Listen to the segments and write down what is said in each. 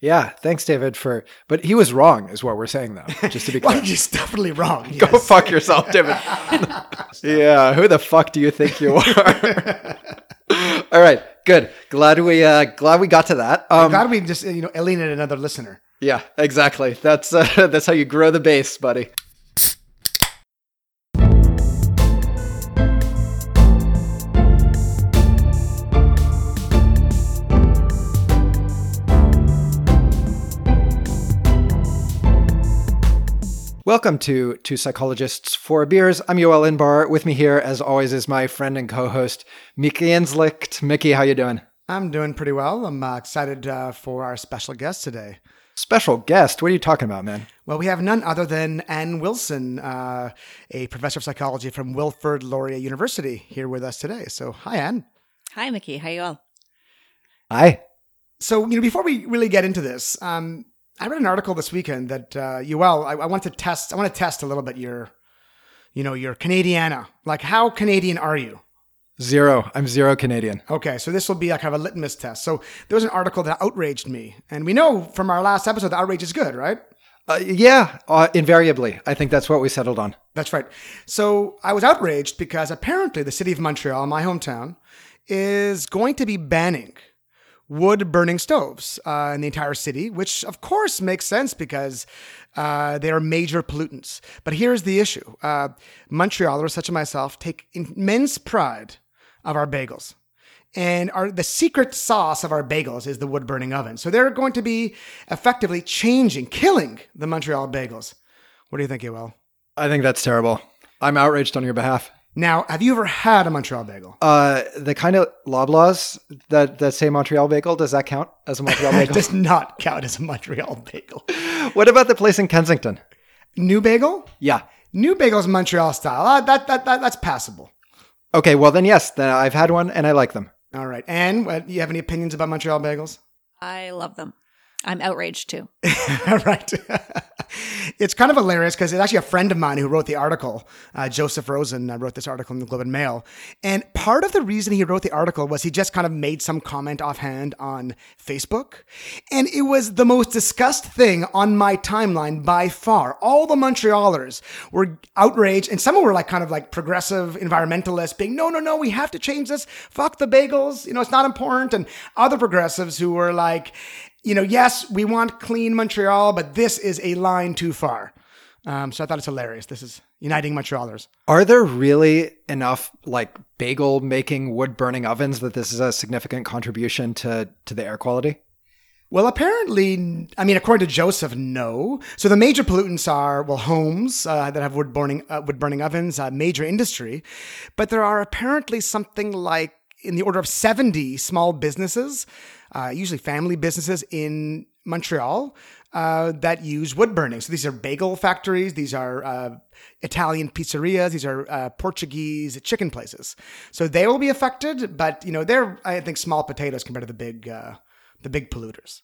Yeah, thanks, David, for. But he was wrong, is what we're saying, though. Just to be Well, clear. he's definitely wrong. Go fuck yourself, David. yeah, who the fuck do you think you are? All right, good. Glad we uh glad we got to that. Um, Glad we just you know alienated another listener. yeah, exactly. That's uh, that's how you grow the base, buddy. Welcome to Two Psychologists, Four Beers. I'm Yoel Inbar. With me here, as always, is my friend and co-host, Mickey Inzlicht. Mickey, how you doing? I'm doing pretty well. I'm uh, excited uh, for our special guest today. Special guest. What are you talking about, man? Well, we have none other than Anne Wilson, uh, a professor of psychology from Wilfrid Laurier University, here with us today. So, hi, Anne. Hi, Mickey. How you all? Hi. So, you know, before we really get into this, um, I read an article this weekend that uh, Yoel, I, I want to test. I want to test a little bit your, you know, your Canadiana. Like, how Canadian are you? Zero. I'm zero Canadian. Okay, so this will be like kind of a litmus test. So there was an article that outraged me, and we know from our last episode that outrage is good, right? Uh, yeah, uh, invariably. I think that's what we settled on. That's right. So I was outraged because apparently the city of Montreal, my hometown, is going to be banning wood burning stoves uh, in the entire city, which of course makes sense because uh, they are major pollutants. But here's the issue uh, Montrealers, such as myself, take immense pride of our bagels. And our, the secret sauce of our bagels is the wood burning oven. So they're going to be effectively changing, killing the Montreal bagels. What do you think, Yoel? I think that's terrible. I'm outraged on your behalf. Now, have you ever had a Montreal bagel? Uh, the kind of loblaws that, that say Montreal bagel, does that count as a Montreal It bagel? does not count as a Montreal bagel. what about the place in Kensington? New bagel? Yeah. New bagel's Montreal style. Uh, that, that, that, that's passable. Okay, well then yes, then I've had one and I like them. All right. And uh, you have any opinions about Montreal bagels? I love them. I'm outraged too. All right. It's kind of hilarious because it's actually a friend of mine who wrote the article. Uh, Joseph Rosen uh, wrote this article in the Globe and Mail. And part of the reason he wrote the article was he just kind of made some comment offhand on Facebook. And it was the most discussed thing on my timeline by far. All the Montrealers were outraged, and some were like kind of like progressive environmentalists being, no, no, no, we have to change this. Fuck the bagels. You know, it's not important. And other progressives who were like, you know, yes, we want clean Montreal, but this is a line too far. Um, so I thought it's hilarious. This is uniting Montrealers. Are there really enough like bagel making wood burning ovens that this is a significant contribution to to the air quality? Well, apparently, I mean, according to Joseph, no. So the major pollutants are well, homes uh, that have wood burning uh, wood burning ovens, uh, major industry, but there are apparently something like in the order of seventy small businesses, uh, usually family businesses in Montreal. Uh, that use wood burning. So these are bagel factories. These are uh, Italian pizzerias. These are uh, Portuguese chicken places. So they will be affected, but you know they're I think small potatoes compared to the big uh, the big polluters.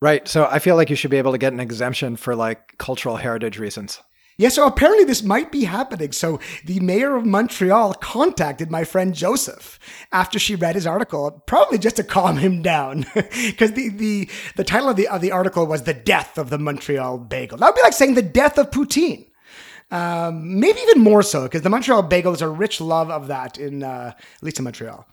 Right. So I feel like you should be able to get an exemption for like cultural heritage reasons. Yeah, so apparently this might be happening. So the mayor of Montreal contacted my friend Joseph after she read his article, probably just to calm him down, because the, the the title of the of the article was "The Death of the Montreal Bagel." That would be like saying the death of poutine. Um, maybe even more so, because the Montreal bagel is a rich love of that in uh, at least in Montreal.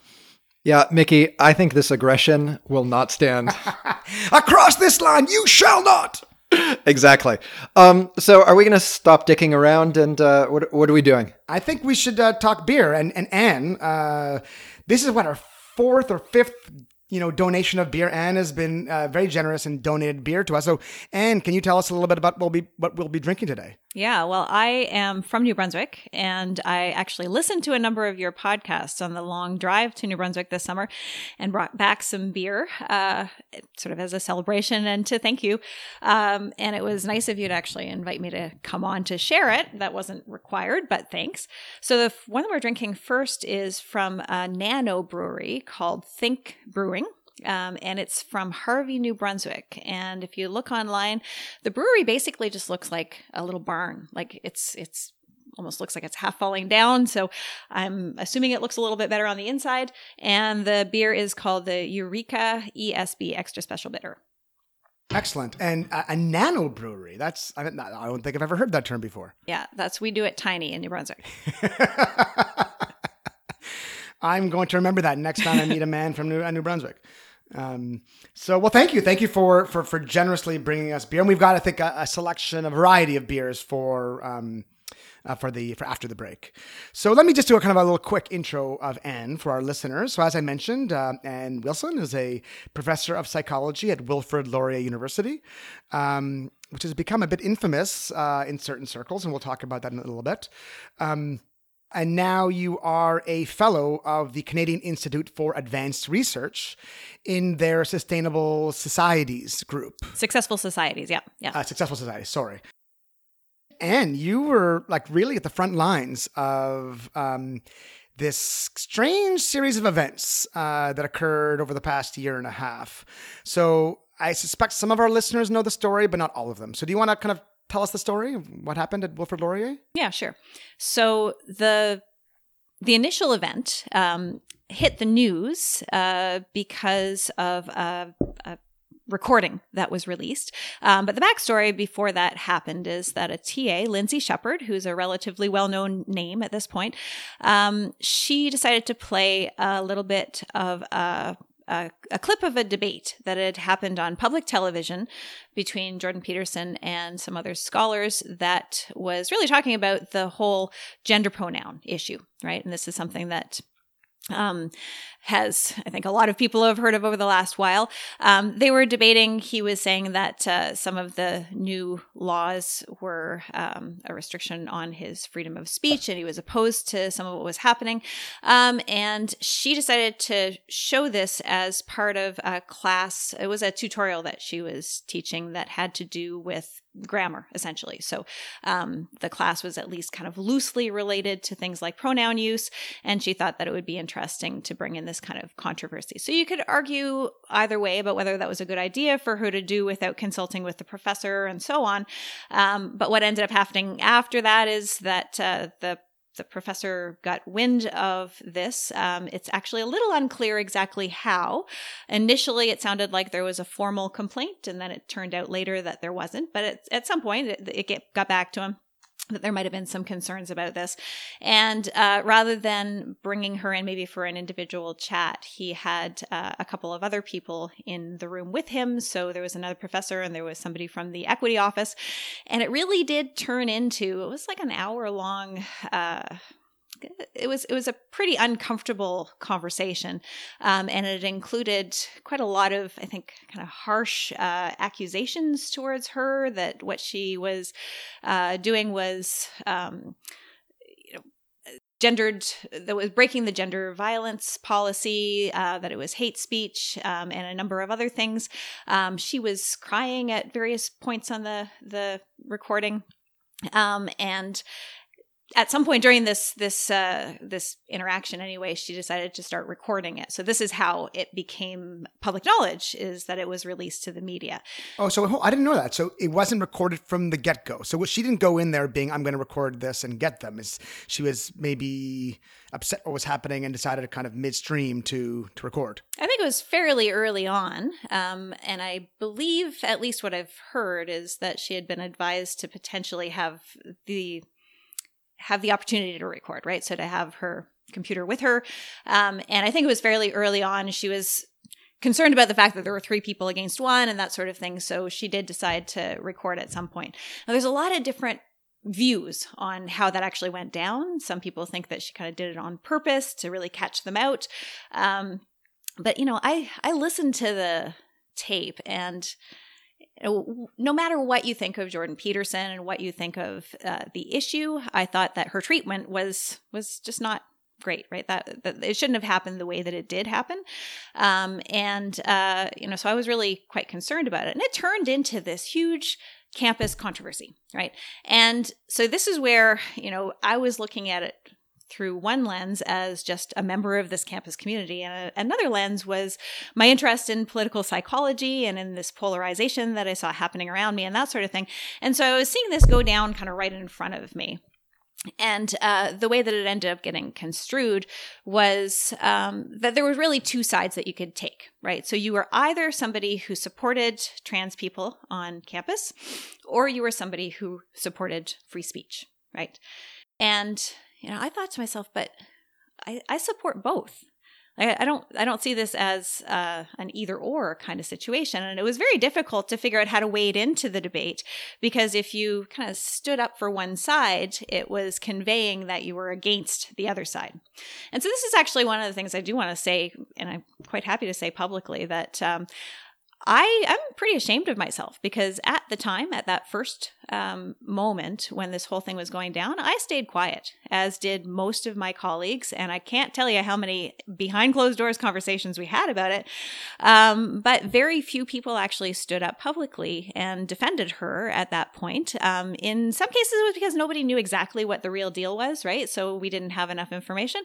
Yeah, Mickey, I think this aggression will not stand. Across this line, you shall not. exactly. Um, so are we going to stop dicking around and uh, what, what are we doing? I think we should uh, talk beer. And and Anne, uh, this is what our fourth or fifth, you know, donation of beer. Anne has been uh, very generous and donated beer to us. So, Anne, can you tell us a little bit about what we'll be what we'll be drinking today? Yeah, well, I am from New Brunswick and I actually listened to a number of your podcasts on the long drive to New Brunswick this summer and brought back some beer, uh, sort of as a celebration and to thank you. Um, and it was nice of you to actually invite me to come on to share it. That wasn't required, but thanks. So the one that we're drinking first is from a nano brewery called Think Brewing. Um, and it's from Harvey, New Brunswick. And if you look online, the brewery basically just looks like a little barn. Like it's it's almost looks like it's half falling down. So I'm assuming it looks a little bit better on the inside. And the beer is called the Eureka ESB Extra Special Bitter. Excellent. And a, a nano brewery. That's I, mean, I don't think I've ever heard that term before. Yeah, that's we do it tiny in New Brunswick. I'm going to remember that next time I meet a man from New, uh, New Brunswick. Um, so, well, thank you, thank you for for for generously bringing us beer, and we've got, I think, a, a selection, a variety of beers for um, uh, for the for after the break. So let me just do a kind of a little quick intro of Anne for our listeners. So as I mentioned, uh, Anne Wilson is a professor of psychology at Wilfrid Laurier University, um, which has become a bit infamous uh, in certain circles, and we'll talk about that in a little bit. Um, and now you are a fellow of the Canadian Institute for Advanced Research in their Sustainable Societies group. Successful societies, yeah, yeah. Uh, successful societies, sorry and you were like really at the front lines of um, this strange series of events uh, that occurred over the past year and a half. So I suspect some of our listeners know the story, but not all of them. So do you want to kind of tell us the story of what happened at Wilfrid Laurier? Yeah, sure. So the the initial event um, hit the news uh, because of a, a recording that was released. Um, but the backstory before that happened is that a TA, Lindsay Shepard, who's a relatively well known name at this point, um, she decided to play a little bit of a a, a, clip of a debate that had happened on public television between Jordan Peterson and some other scholars that was really talking about the whole gender pronoun issue, right? And this is something that um, has I think a lot of people have heard of over the last while. Um, they were debating. He was saying that uh, some of the new laws were um, a restriction on his freedom of speech, and he was opposed to some of what was happening. Um, and she decided to show this as part of a class. It was a tutorial that she was teaching that had to do with grammar essentially so um, the class was at least kind of loosely related to things like pronoun use and she thought that it would be interesting to bring in this kind of controversy so you could argue either way about whether that was a good idea for her to do without consulting with the professor and so on um, but what ended up happening after that is that uh, the the professor got wind of this. Um, it's actually a little unclear exactly how. Initially, it sounded like there was a formal complaint, and then it turned out later that there wasn't. But it, at some point, it, it get, got back to him that there might have been some concerns about this. And uh, rather than bringing her in maybe for an individual chat, he had uh, a couple of other people in the room with him. So there was another professor and there was somebody from the equity office. And it really did turn into, it was like an hour long. Uh, it was it was a pretty uncomfortable conversation, um, and it included quite a lot of I think kind of harsh uh, accusations towards her that what she was uh, doing was. Um, gendered that was breaking the gender violence policy uh, that it was hate speech um, and a number of other things um, she was crying at various points on the the recording um, and at some point during this this uh, this interaction anyway she decided to start recording it. So this is how it became public knowledge is that it was released to the media. Oh so i didn't know that. So it wasn't recorded from the get-go. So she didn't go in there being i'm going to record this and get them is she was maybe upset what was happening and decided to kind of midstream to to record. I think it was fairly early on um, and i believe at least what i've heard is that she had been advised to potentially have the have the opportunity to record, right? So to have her computer with her. Um, and I think it was fairly early on. She was concerned about the fact that there were three people against one and that sort of thing. So she did decide to record at some point. Now, there's a lot of different views on how that actually went down. Some people think that she kind of did it on purpose to really catch them out. Um, but you know, I I listened to the tape and no matter what you think of Jordan Peterson and what you think of uh, the issue, I thought that her treatment was was just not great, right? That, that it shouldn't have happened the way that it did happen, um, and uh, you know, so I was really quite concerned about it, and it turned into this huge campus controversy, right? And so this is where you know I was looking at it through one lens as just a member of this campus community, and a, another lens was my interest in political psychology and in this polarization that I saw happening around me and that sort of thing. And so I was seeing this go down kind of right in front of me. and uh, the way that it ended up getting construed was um, that there were really two sides that you could take, right? So you were either somebody who supported trans people on campus, or you were somebody who supported free speech, right? And you know, I thought to myself, but I, I support both. I, I don't I don't see this as uh, an either or kind of situation, and it was very difficult to figure out how to wade into the debate because if you kind of stood up for one side, it was conveying that you were against the other side. And so this is actually one of the things I do want to say, and I'm quite happy to say publicly that um, I am pretty ashamed of myself because at the time, at that first um, moment when this whole thing was going down, I stayed quiet, as did most of my colleagues. And I can't tell you how many behind closed doors conversations we had about it. Um, but very few people actually stood up publicly and defended her at that point. Um, in some cases, it was because nobody knew exactly what the real deal was, right? So we didn't have enough information.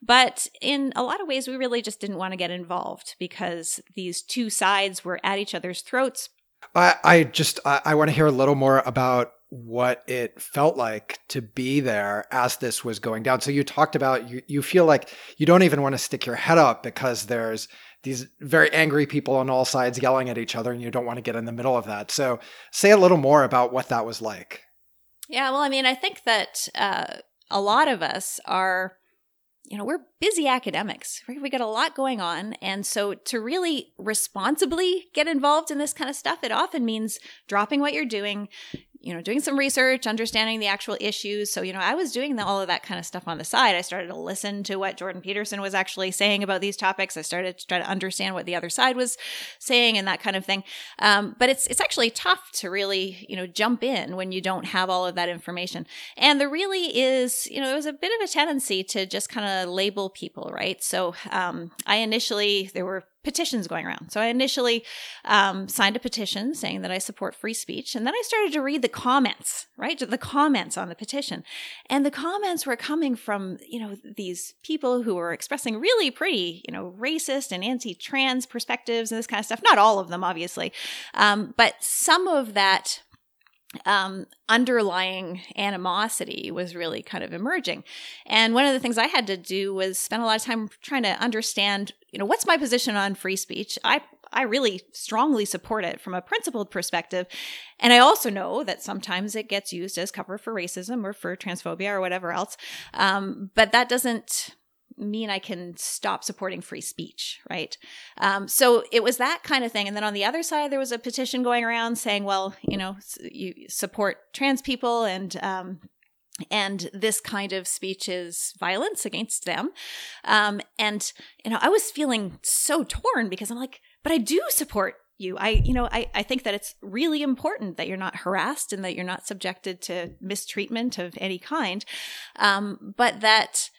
But in a lot of ways, we really just didn't want to get involved because these two sides were at each other's throats I, I just I, I want to hear a little more about what it felt like to be there as this was going down. So you talked about you you feel like you don't even want to stick your head up because there's these very angry people on all sides yelling at each other and you don't want to get in the middle of that. So say a little more about what that was like. Yeah, well, I mean, I think that uh, a lot of us are you know, we're busy academics, right? We got a lot going on. And so to really responsibly get involved in this kind of stuff, it often means dropping what you're doing, you know, doing some research, understanding the actual issues. So, you know, I was doing the, all of that kind of stuff on the side. I started to listen to what Jordan Peterson was actually saying about these topics. I started to try to understand what the other side was saying and that kind of thing. Um, but it's it's actually tough to really, you know, jump in when you don't have all of that information. And there really is, you know, there was a bit of a tendency to just kind of label people, right? So um, I initially there were petitions going around. So I initially um, signed a petition saying that I support free speech. And then I started to read the comments, right? The comments on the petition. And the comments were coming from, you know, these people who were expressing really pretty, you know, racist and anti trans perspectives and this kind of stuff. Not all of them, obviously. Um, but some of that um, underlying animosity was really kind of emerging. And one of the things I had to do was spend a lot of time trying to understand, you know, what's my position on free speech? I I really strongly support it from a principled perspective. And I also know that sometimes it gets used as cover for racism or for transphobia or whatever else. Um, but that doesn't mean I can stop supporting free speech, right? Um, so it was that kind of thing. And then on the other side, there was a petition going around saying, well, you know, you support trans people and, um, and this kind of speech is violence against them. Um, and, you know, I was feeling so torn because I'm like, but I do support you. I, you know, I, I think that it's really important that you're not harassed and that you're not subjected to mistreatment of any kind. Um, but that,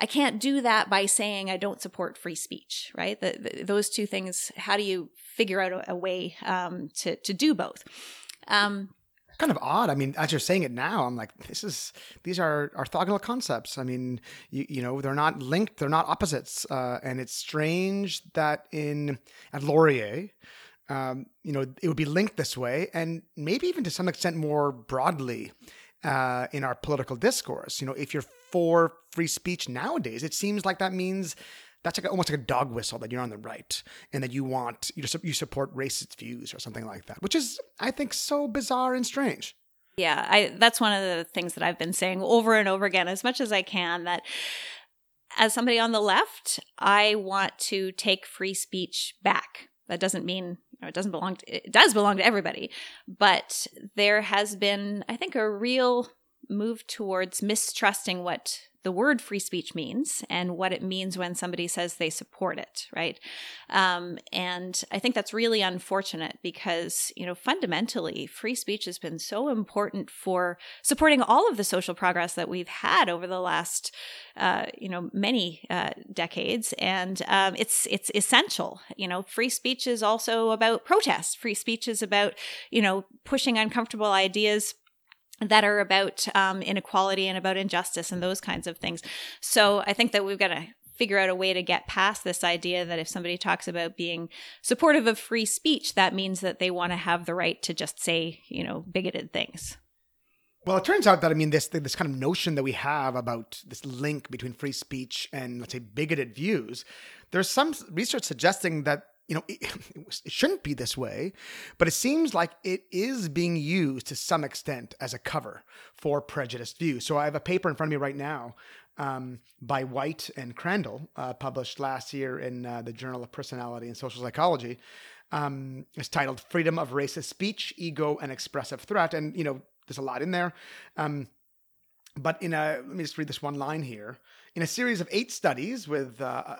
I can't do that by saying I don't support free speech, right? The, the, those two things. How do you figure out a, a way um, to to do both? Um, kind of odd. I mean, as you're saying it now, I'm like, this is these are orthogonal concepts. I mean, you, you know, they're not linked, they're not opposites, uh, and it's strange that in at Laurier. Um, you know, it would be linked this way, and maybe even to some extent more broadly uh, in our political discourse. You know, if you're for free speech nowadays, it seems like that means that's like a, almost like a dog whistle that you're on the right and that you want you, you support racist views or something like that, which is I think so bizarre and strange. Yeah, I that's one of the things that I've been saying over and over again as much as I can that as somebody on the left, I want to take free speech back. That doesn't mean know, it doesn't belong to, it does belong to everybody, but there has been, I think, a real move towards mistrusting what the word free speech means and what it means when somebody says they support it, right? Um, and I think that's really unfortunate because, you know, fundamentally, free speech has been so important for supporting all of the social progress that we've had over the last, uh, you know, many uh, decades, and um, it's it's essential. You know, free speech is also about protest. Free speech is about, you know, pushing uncomfortable ideas that are about um, inequality and about injustice and those kinds of things. So I think that we've got to figure out a way to get past this idea that if somebody talks about being supportive of free speech, that means that they want to have the right to just say, you know, bigoted things. Well, it turns out that I mean this this kind of notion that we have about this link between free speech and let's say bigoted views. There's some research suggesting that you know it, it, shouldn't be this way, but it seems like it is being used to some extent as a cover for prejudiced views. So I have a paper in front of me right now um, by White and Crandall, uh, published last year in uh, the Journal of Personality and Social Psychology. Um, it's titled "Freedom of Racist Speech, Ego, and Expressive Threat," and you know there's a lot in there. Um, but in a, let me just read this one line here. In a series of eight studies with uh,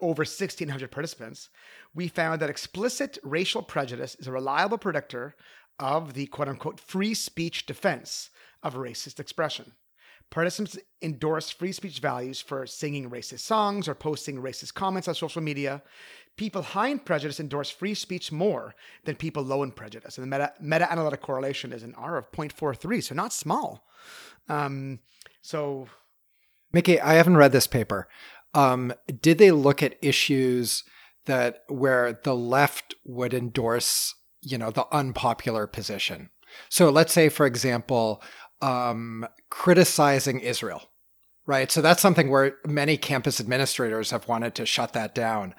over 1,600 participants, we found that explicit racial prejudice is a reliable predictor of the quote unquote free speech defense of racist expression. Participants endorse free speech values for singing racist songs or posting racist comments on social media. People high in prejudice endorse free speech more than people low in prejudice. And the meta, meta-analytic correlation is an R of 0.43, so not small. Um, so, Mickey, I haven't read this paper. Um, did they look at issues that where the left would endorse, you know, the unpopular position? So let's say, for example, um, criticizing Israel, right? So that's something where many campus administrators have wanted to shut that down.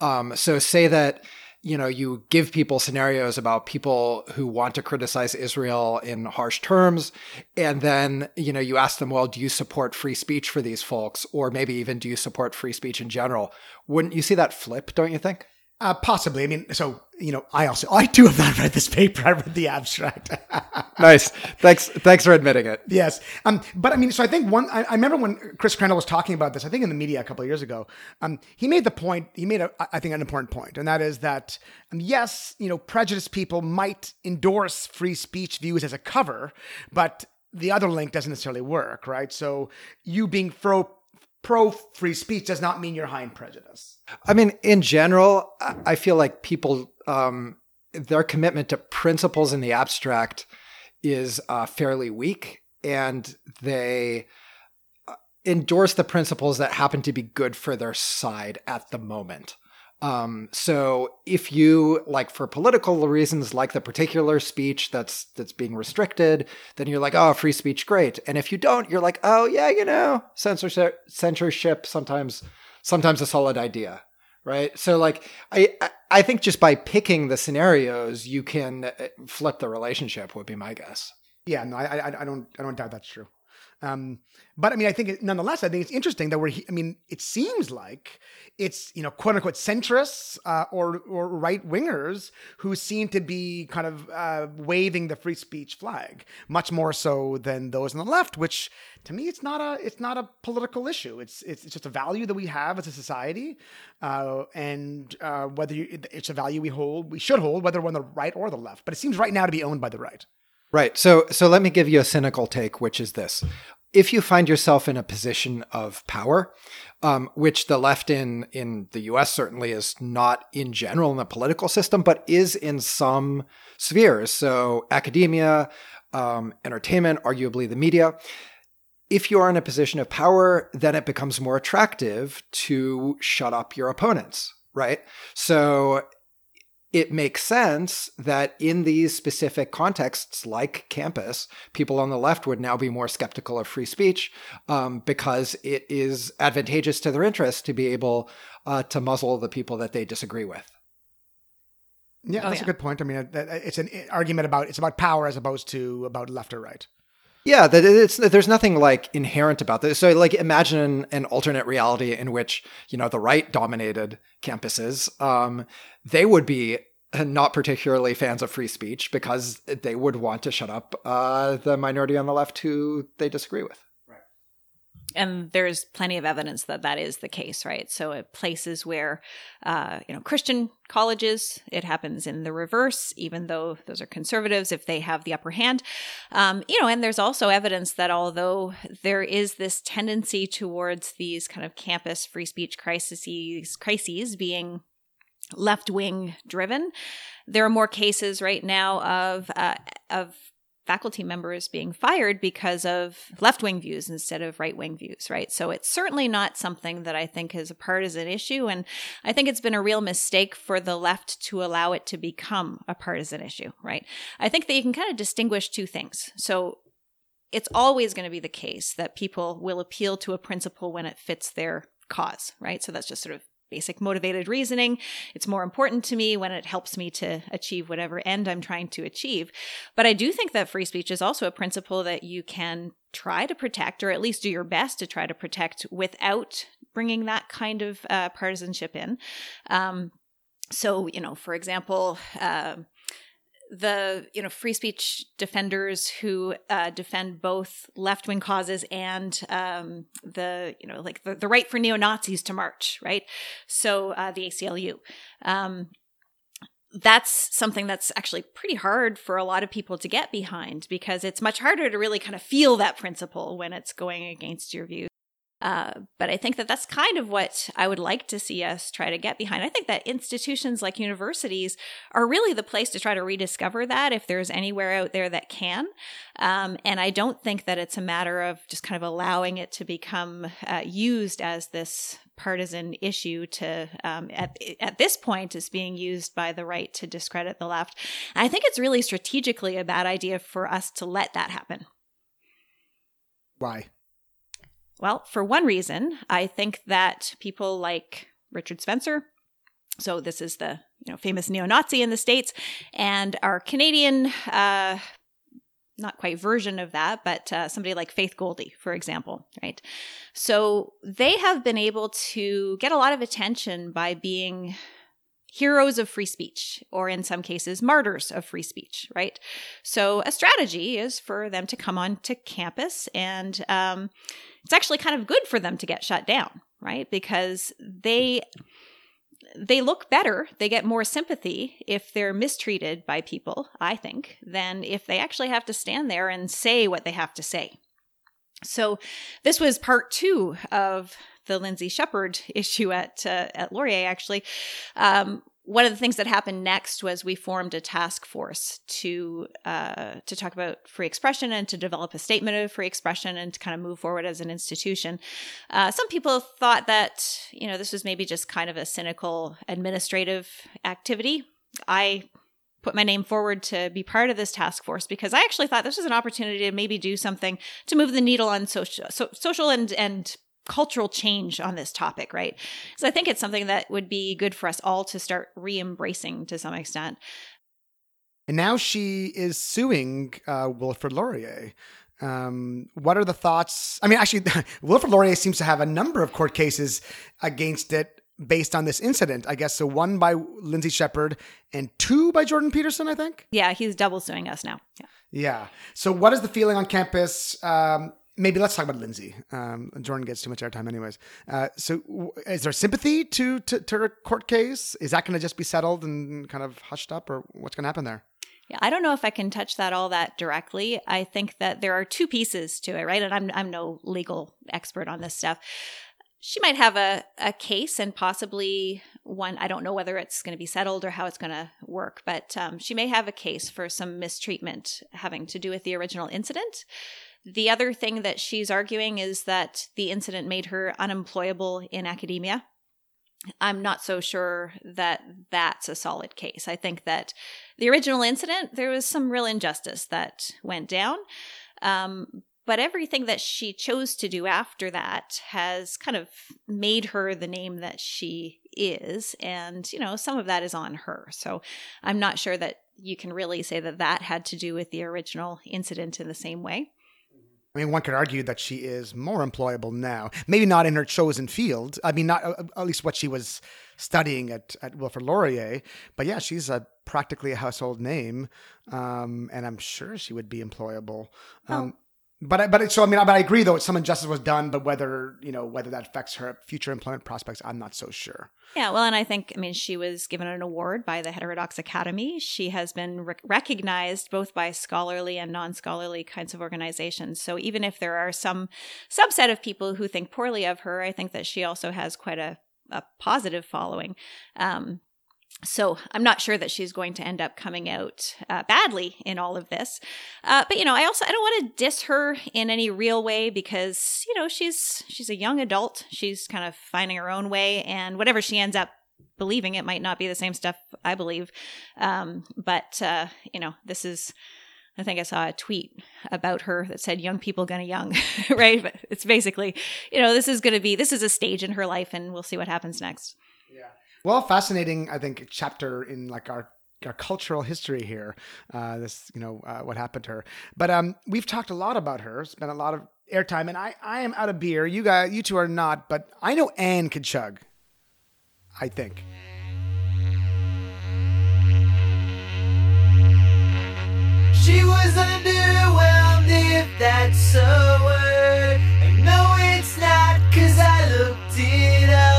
Um, so say that you know you give people scenarios about people who want to criticize Israel in harsh terms, and then you know you ask them, well, do you support free speech for these folks, or maybe even do you support free speech in general? Wouldn't you see that flip? Don't you think? Uh, possibly. I mean, so you know, I also I too have not read this paper. I read the abstract. nice. Thanks. Thanks for admitting it. Yes. Um. But I mean, so I think one. I, I remember when Chris Crandall was talking about this. I think in the media a couple of years ago. Um. He made the point. He made a. I think an important point, and that is that um, yes, you know, prejudiced people might endorse free speech views as a cover, but the other link doesn't necessarily work, right? So you being pro pro free speech does not mean you're high in prejudice. I mean, in general, I feel like people, um, their commitment to principles in the abstract is uh, fairly weak, and they uh, endorse the principles that happen to be good for their side at the moment. Um, so if you like for political reasons like the particular speech that's that's being restricted, then you're like, oh, free speech, great. And if you don't, you're like, oh yeah, you know, censorship censorship sometimes sometimes a solid idea. Right. So like I I think just by picking the scenarios, you can uh, flip the relationship would be my guess. Yeah, no, I, I, I don't, I don't doubt that's true. Um, but I mean, I think it, nonetheless, I think it's interesting that we're. I mean, it seems like it's you know quote unquote centrists uh, or or right wingers who seem to be kind of uh, waving the free speech flag much more so than those on the left. Which to me, it's not a it's not a political issue. It's it's, it's just a value that we have as a society, uh, and uh, whether you, it's a value we hold, we should hold, whether we're on the right or the left. But it seems right now to be owned by the right. Right. So so let me give you a cynical take, which is this. If you find yourself in a position of power, um, which the left in in the U.S. certainly is not in general in the political system, but is in some spheres, so academia, um, entertainment, arguably the media. If you are in a position of power, then it becomes more attractive to shut up your opponents, right? So it makes sense that in these specific contexts, like campus, people on the left would now be more skeptical of free speech um, because it is advantageous to their interests to be able uh, to muzzle the people that they disagree with. Yeah, oh, that's yeah. a good point. I mean, it's an argument about it's about power as opposed to about left or right. Yeah, there's nothing like inherent about this. So like imagine an alternate reality in which, you know, the right dominated campuses, um, they would be not particularly fans of free speech because they would want to shut up uh, the minority on the left who they disagree with and there's plenty of evidence that that is the case, right? So at places where, uh, you know, Christian colleges, it happens in the reverse, even though those are conservatives, if they have the upper hand. Um, you know, and there's also evidence that although there is this tendency towards these kind of campus free speech crises, crises being left wing driven, there are more cases right now of uh, of faculty members being fired because of left wing views instead of right wing views, right? So it's certainly not something that I think is a partisan issue. And I think it's been a real mistake for the left to allow it to become a partisan issue, right? I think that you can kind of distinguish two things. So it's always going to be the case that people will appeal to a principle when it fits their cause, right? So that's just sort of basic motivated reasoning. It's more important to me when it helps me to achieve whatever end I'm trying to achieve. But I do think that free speech is also a principle that you can try to protect, or at least do your best to try to protect without bringing that kind of uh, partisanship in. Um, so, you know, for example, uh, the you know free speech defenders who uh, defend both left wing causes and um, the you know like the, the right for neo Nazis to march, right? So uh, the ACLU. Um, that's something that's actually pretty hard for a lot of people to get behind because it's much harder to really kind of feel that principle when it's going against your views. Uh, but I think that that's kind of what I would like to see us try to get behind. I think that institutions like universities are really the place to try to rediscover that if there's anywhere out there that can. Um, and I don't think that it's a matter of just kind of allowing it to become uh, used as this partisan issue to um, at, at this point is being used by the right to discredit the left. And I think it's really strategically a bad idea for us to let that happen. Why? Well, for one reason, I think that people like Richard Spencer, so this is the you know famous neo-Nazi in the states, and our Canadian, uh, not quite version of that, but uh, somebody like Faith Goldy, for example, right? So they have been able to get a lot of attention by being heroes of free speech, or in some cases, martyrs of free speech, right? So a strategy is for them to come on to campus and um, it's actually kind of good for them to get shut down, right? Because they they look better, they get more sympathy if they're mistreated by people, I think, than if they actually have to stand there and say what they have to say. So this was part 2 of the Lindsay Shepard issue at uh, at Laurier actually. Um, one of the things that happened next was we formed a task force to uh, to talk about free expression and to develop a statement of free expression and to kind of move forward as an institution. Uh, some people thought that you know this was maybe just kind of a cynical administrative activity. I put my name forward to be part of this task force because I actually thought this was an opportunity to maybe do something to move the needle on social, so, social and and cultural change on this topic, right? So I think it's something that would be good for us all to start re embracing to some extent. And now she is suing uh, Wilfrid Laurier. Um, what are the thoughts? I mean, actually, Wilfrid Laurier seems to have a number of court cases against it based on this incident, I guess. So one by Lindsay Shepard and two by Jordan Peterson, I think. Yeah, he's double suing us now. Yeah. Yeah. So what is the feeling on campus? Um, maybe let's talk about Lindsay. Um, Jordan gets too much airtime, anyways. Uh, so, w- is there sympathy to, to to her court case? Is that going to just be settled and kind of hushed up, or what's going to happen there? Yeah, I don't know if I can touch that all that directly. I think that there are two pieces to it, right? And I'm I'm no legal expert on this stuff. She might have a, a case and possibly one. I don't know whether it's going to be settled or how it's going to work, but um, she may have a case for some mistreatment having to do with the original incident. The other thing that she's arguing is that the incident made her unemployable in academia. I'm not so sure that that's a solid case. I think that the original incident, there was some real injustice that went down. Um, but everything that she chose to do after that has kind of made her the name that she is. And, you know, some of that is on her. So I'm not sure that you can really say that that had to do with the original incident in the same way. I mean, one could argue that she is more employable now. Maybe not in her chosen field. I mean, not uh, at least what she was studying at, at Wilfrid Laurier. But yeah, she's a practically a household name, um, and I'm sure she would be employable. Um, oh. But but so I mean, but I agree though some injustice was done, but whether you know whether that affects her future employment prospects, I'm not so sure. Yeah, well, and I think I mean she was given an award by the Heterodox Academy. She has been re- recognized both by scholarly and non-scholarly kinds of organizations. So even if there are some subset of people who think poorly of her, I think that she also has quite a a positive following. Um, so I'm not sure that she's going to end up coming out uh, badly in all of this. Uh, but you know, I also I don't want to diss her in any real way because you know she's she's a young adult. She's kind of finding her own way, and whatever she ends up believing, it might not be the same stuff I believe. Um, but uh, you know, this is I think I saw a tweet about her that said young people gonna young, right? But it's basically, you know, this is gonna be this is a stage in her life and we'll see what happens next. Well, fascinating, I think, chapter in like our our cultural history here. Uh, this, you know, uh, what happened to her. But um, we've talked a lot about her, spent a lot of airtime, and I, I am out of beer. You guys, you two are not, but I know Anne could chug. I think. She was underwhelmed if that's a word. I know it's not cause I looked it up.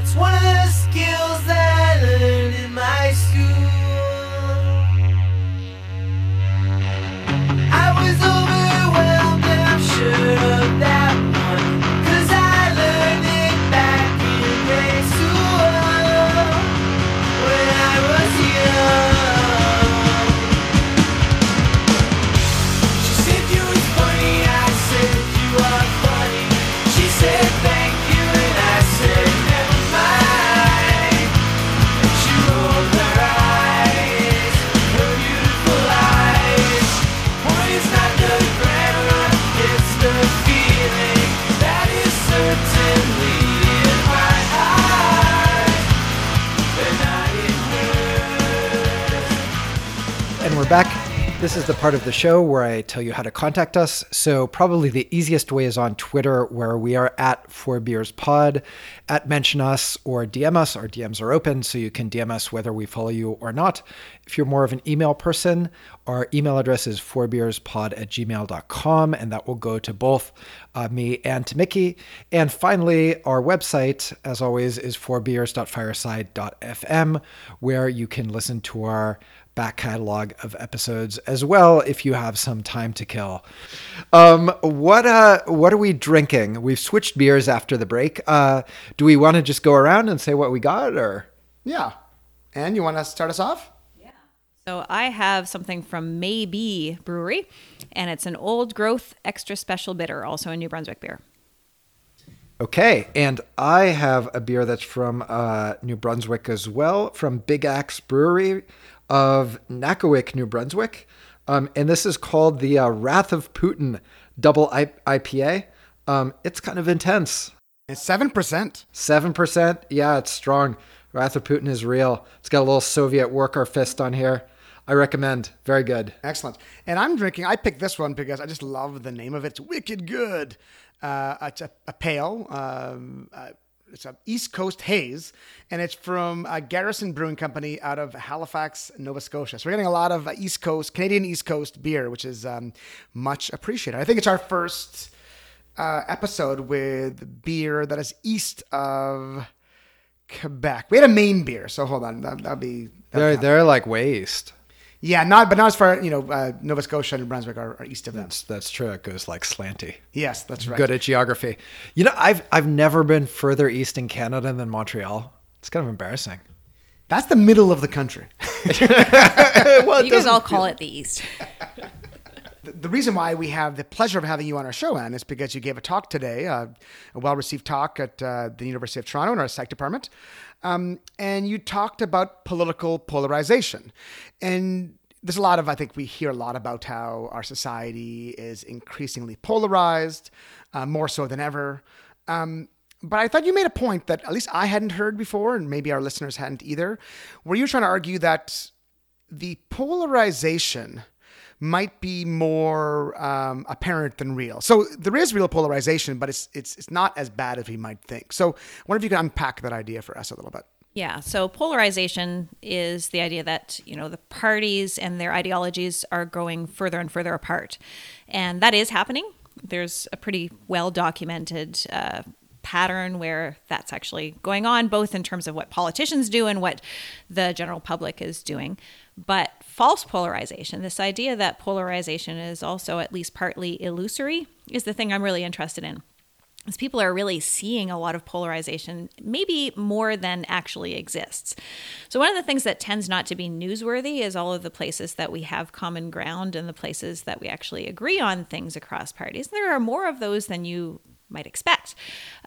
That's one of the skills that I learned in my school. We're back. This is the part of the show where I tell you how to contact us. So, probably the easiest way is on Twitter, where we are at Four Beers Pod, at Mention Us, or DM us. Our DMs are open, so you can DM us whether we follow you or not. If you're more of an email person, our email address is fourbeerspod at gmail.com, and that will go to both uh, me and to Mickey. And finally, our website, as always, is fourbeers.fireside.fm, where you can listen to our back catalog of episodes as well if you have some time to kill. Um, what uh, what are we drinking? We've switched beers after the break. Uh, do we want to just go around and say what we got, or Yeah. And you want to start us off? Yeah. So I have something from Maybe Brewery, and it's an old growth extra special bitter, also a New Brunswick beer. Okay, and I have a beer that's from uh, New Brunswick as well, from Big Axe Brewery of Nackawic, New Brunswick. Um, and this is called the uh, Wrath of Putin Double I- IPA. Um, it's kind of intense. It's 7%. 7%. Yeah, it's strong. Wrath of Putin is real. It's got a little Soviet worker fist on here. I recommend. Very good. Excellent. And I'm drinking, I picked this one because I just love the name of it. It's wicked good. Uh, it's a, a pale. Um, uh, it's a East Coast haze, and it's from uh, Garrison Brewing Company out of Halifax, Nova Scotia. So we're getting a lot of uh, East Coast, Canadian East Coast beer, which is um, much appreciated. I think it's our first uh, episode with beer that is east of Quebec. We had a Maine beer, so hold on, that, that'll be. They're, count. they're like waste. Yeah, not but not as far. You know, uh, Nova Scotia and New Brunswick are, are east of them. That's, that's true. It goes like slanty. Yes, that's right. Good at geography. You know, I've I've never been further east in Canada than Montreal. It's kind of embarrassing. That's the middle of the country. well, You guys all call it the East. the, reason why we have the pleasure of having you on our show, Anne, is because you gave a talk today, uh, a well-received talk at uh, the University of Toronto in our psych department, um, and you talked about political polarization, and there's a lot of I think we hear a lot about how our society is increasingly polarized, uh, more so than ever. Um, but I thought you made a point that at least I hadn't heard before, and maybe our listeners hadn't either, where you trying to argue that the polarization might be more um, apparent than real. So there is real polarization, but it's it's it's not as bad as we might think. So I wonder if you could unpack that idea for us a little bit. Yeah. So polarization is the idea that, you know, the parties and their ideologies are going further and further apart. And that is happening. There's a pretty well documented uh, pattern where that's actually going on, both in terms of what politicians do and what the general public is doing. But false polarization, this idea that polarization is also at least partly illusory, is the thing I'm really interested in is people are really seeing a lot of polarization, maybe more than actually exists. So, one of the things that tends not to be newsworthy is all of the places that we have common ground and the places that we actually agree on things across parties. There are more of those than you might expect.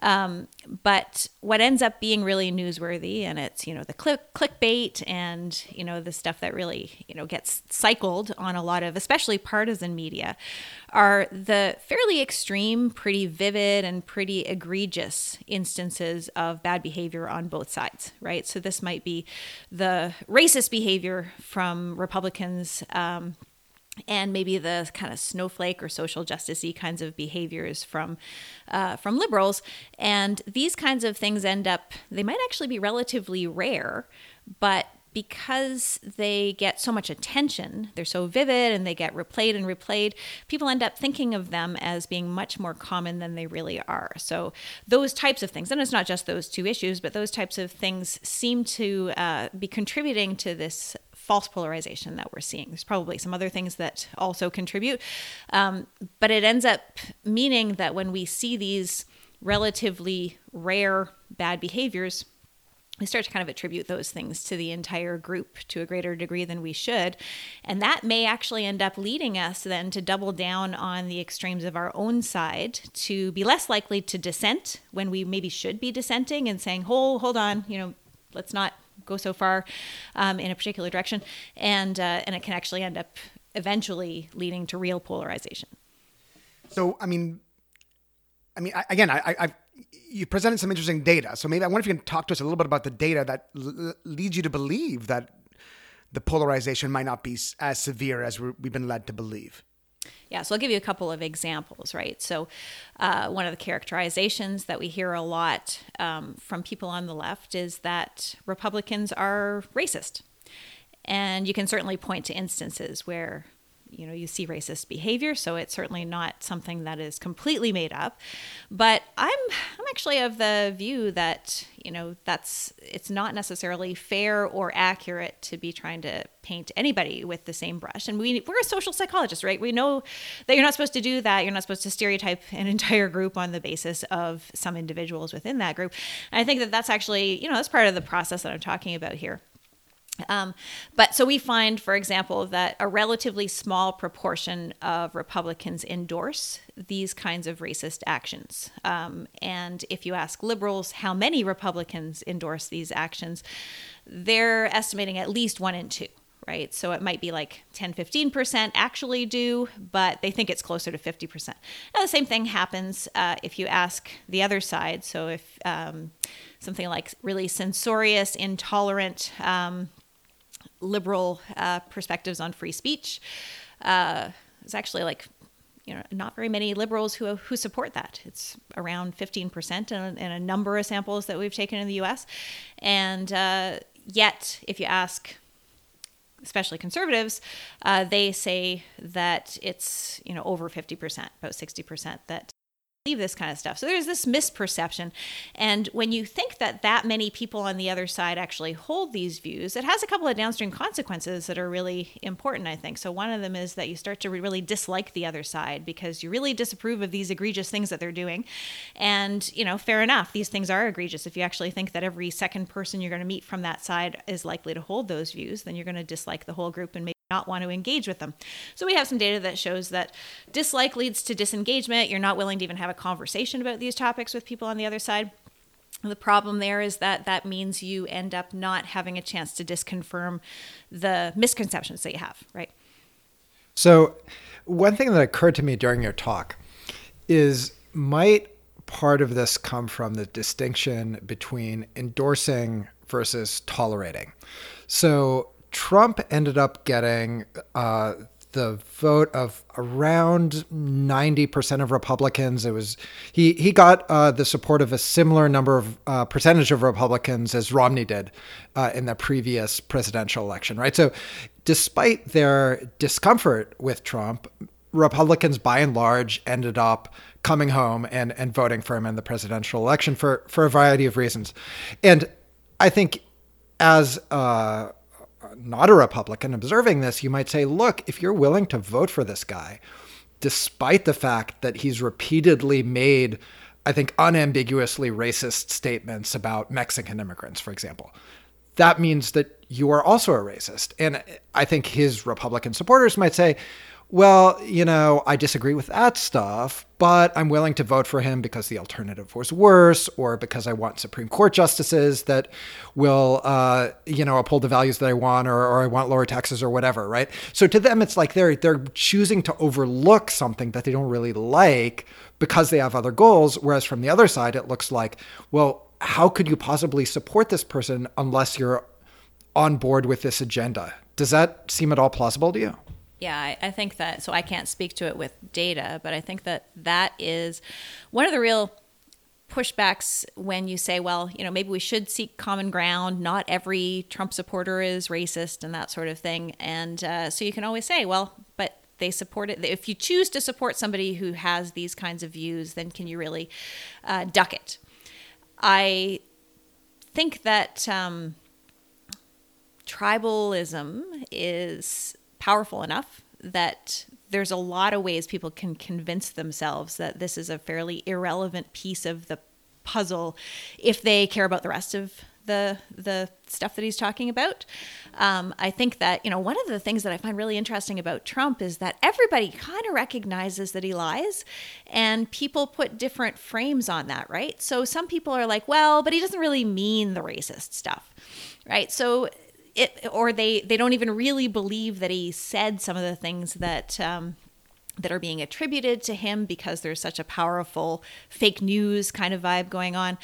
Um, but what ends up being really newsworthy, and it's you know the click clickbait and you know the stuff that really you know gets cycled on a lot of especially partisan media, are the fairly extreme, pretty vivid, and pretty egregious instances of bad behavior on both sides. Right. So this might be the racist behavior from Republicans. Um, and maybe the kind of snowflake or social justicey kinds of behaviors from uh, from liberals, and these kinds of things end up they might actually be relatively rare, but because they get so much attention, they're so vivid and they get replayed and replayed, people end up thinking of them as being much more common than they really are. So, those types of things, and it's not just those two issues, but those types of things seem to uh, be contributing to this false polarization that we're seeing. There's probably some other things that also contribute, um, but it ends up meaning that when we see these relatively rare bad behaviors, we start to kind of attribute those things to the entire group to a greater degree than we should. And that may actually end up leading us then to double down on the extremes of our own side to be less likely to dissent when we maybe should be dissenting and saying, hold, hold on, you know, let's not go so far um, in a particular direction. And, uh, and it can actually end up eventually leading to real polarization. So, I mean, I mean, I, again, I, I, you presented some interesting data. So maybe I wonder if you can talk to us a little bit about the data that l- leads you to believe that the polarization might not be as severe as we've been led to believe. Yeah, so I'll give you a couple of examples, right? So, uh, one of the characterizations that we hear a lot um, from people on the left is that Republicans are racist. And you can certainly point to instances where you know you see racist behavior so it's certainly not something that is completely made up. But i'm i'm actually of the view that you know that's it's not necessarily fair or accurate to be trying to paint anybody with the same brush. And we we're a social psychologist right? We know that you're not supposed to do that. You're not supposed to stereotype an entire group on the basis of some individuals within that group. And i think that that's actually you know that's part of the process that i'm talking about here um, but so we find, for example, that a relatively small proportion of Republicans endorse these kinds of racist actions. Um, and if you ask liberals how many Republicans endorse these actions, they're estimating at least one in two. Right. So it might be like 10, 15% actually do, but they think it's closer to 50%. Now, the same thing happens uh, if you ask the other side. So if um, something like really censorious, intolerant, um, liberal uh, perspectives on free speech. Uh, it's actually like you know not very many liberals who who support that. It's around fifteen percent in, in, a number of samples that we've taken in the U.S. And uh, yet, if you ask especially conservatives, uh, they say that it's you know over 50%, about 60% that believe this kind of stuff. So there's this misperception. And when you think that that many people on the other side actually hold these views, it has a couple of downstream consequences that are really important, I think. So one of them is that you start to really dislike the other side because you really disapprove of these egregious things that they're doing. And, you know, fair enough, these things are egregious. If you actually think that every second person you're going to meet from that side is likely to hold those views, then you're going to dislike the whole group and maybe not want to engage with them. So we have some data that shows that dislike leads to disengagement. You're not willing to even have a conversation about these topics with people on the other side. The problem there is that that means you end up not having a chance to disconfirm the misconceptions that you have, right? So, one thing that occurred to me during your talk is might part of this come from the distinction between endorsing versus tolerating? So, Trump ended up getting uh, the vote of around 90% of Republicans. It was he he got uh, the support of a similar number of uh, percentage of Republicans as Romney did uh, in the previous presidential election, right? So, despite their discomfort with Trump, Republicans by and large ended up coming home and and voting for him in the presidential election for for a variety of reasons, and I think as uh, not a Republican observing this, you might say, look, if you're willing to vote for this guy, despite the fact that he's repeatedly made, I think, unambiguously racist statements about Mexican immigrants, for example, that means that you are also a racist. And I think his Republican supporters might say, well, you know, I disagree with that stuff, but I'm willing to vote for him because the alternative was worse, or because I want Supreme Court justices that will, uh, you know, uphold the values that I want, or, or I want lower taxes, or whatever, right? So to them, it's like they're they're choosing to overlook something that they don't really like because they have other goals. Whereas from the other side, it looks like, well, how could you possibly support this person unless you're on board with this agenda? Does that seem at all plausible to you? Yeah, I, I think that, so I can't speak to it with data, but I think that that is one of the real pushbacks when you say, well, you know, maybe we should seek common ground. Not every Trump supporter is racist and that sort of thing. And uh, so you can always say, well, but they support it. If you choose to support somebody who has these kinds of views, then can you really uh, duck it? I think that um, tribalism is powerful enough that there's a lot of ways people can convince themselves that this is a fairly irrelevant piece of the puzzle if they care about the rest of the the stuff that he's talking about. Um, I think that you know one of the things that I find really interesting about Trump is that everybody kind of recognizes that he lies, and people put different frames on that, right? So some people are like, well, but he doesn't really mean the racist stuff, right? So it or they they don't even really believe that he said some of the things that um, that are being attributed to him because there's such a powerful fake news kind of vibe going on.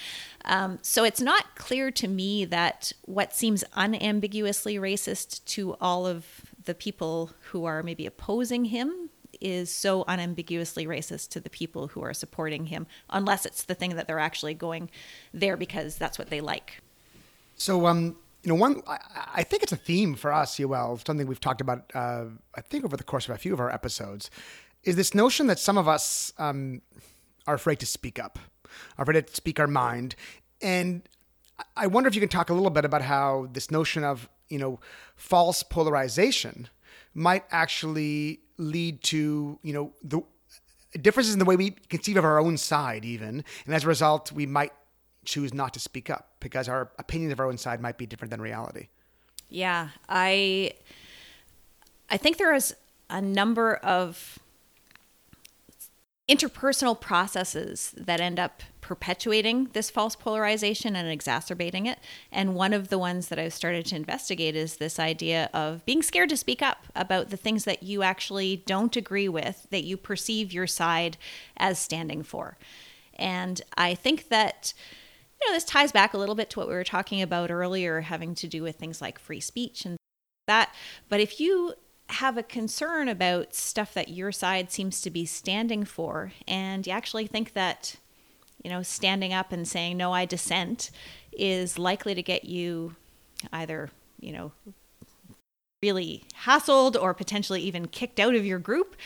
Um, so it's not clear to me that what seems unambiguously racist to all of the people who are maybe opposing him is so unambiguously racist to the people who are supporting him, unless it's the thing that they're actually going there because that's what they like. So, um, you know, one I, I think it's a theme for us, Yoel, something we've talked about. Uh, I think over the course of a few of our episodes, is this notion that some of us um, are afraid to speak up, are afraid to speak our mind, and I wonder if you can talk a little bit about how this notion of you know false polarization might actually lead to you know the differences in the way we conceive of our own side, even, and as a result, we might choose not to speak up because our opinions of our own side might be different than reality. Yeah, I I think there is a number of interpersonal processes that end up perpetuating this false polarization and exacerbating it. And one of the ones that I've started to investigate is this idea of being scared to speak up about the things that you actually don't agree with, that you perceive your side as standing for. And I think that you know, this ties back a little bit to what we were talking about earlier, having to do with things like free speech and that. But if you have a concern about stuff that your side seems to be standing for, and you actually think that, you know, standing up and saying, no, I dissent is likely to get you either, you know, really hassled or potentially even kicked out of your group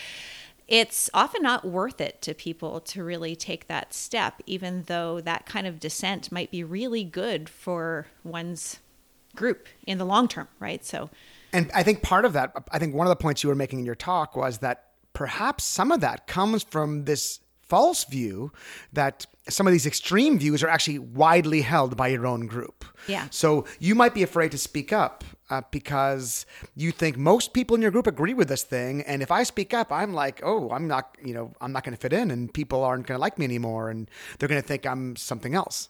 it's often not worth it to people to really take that step, even though that kind of dissent might be really good for one's group in the long term, right? So, and I think part of that, I think one of the points you were making in your talk was that perhaps some of that comes from this false view that some of these extreme views are actually widely held by your own group. Yeah. So you might be afraid to speak up uh, because you think most people in your group agree with this thing, and if I speak up, I'm like, oh, I'm not, you know, I'm not going to fit in, and people aren't going to like me anymore, and they're going to think I'm something else.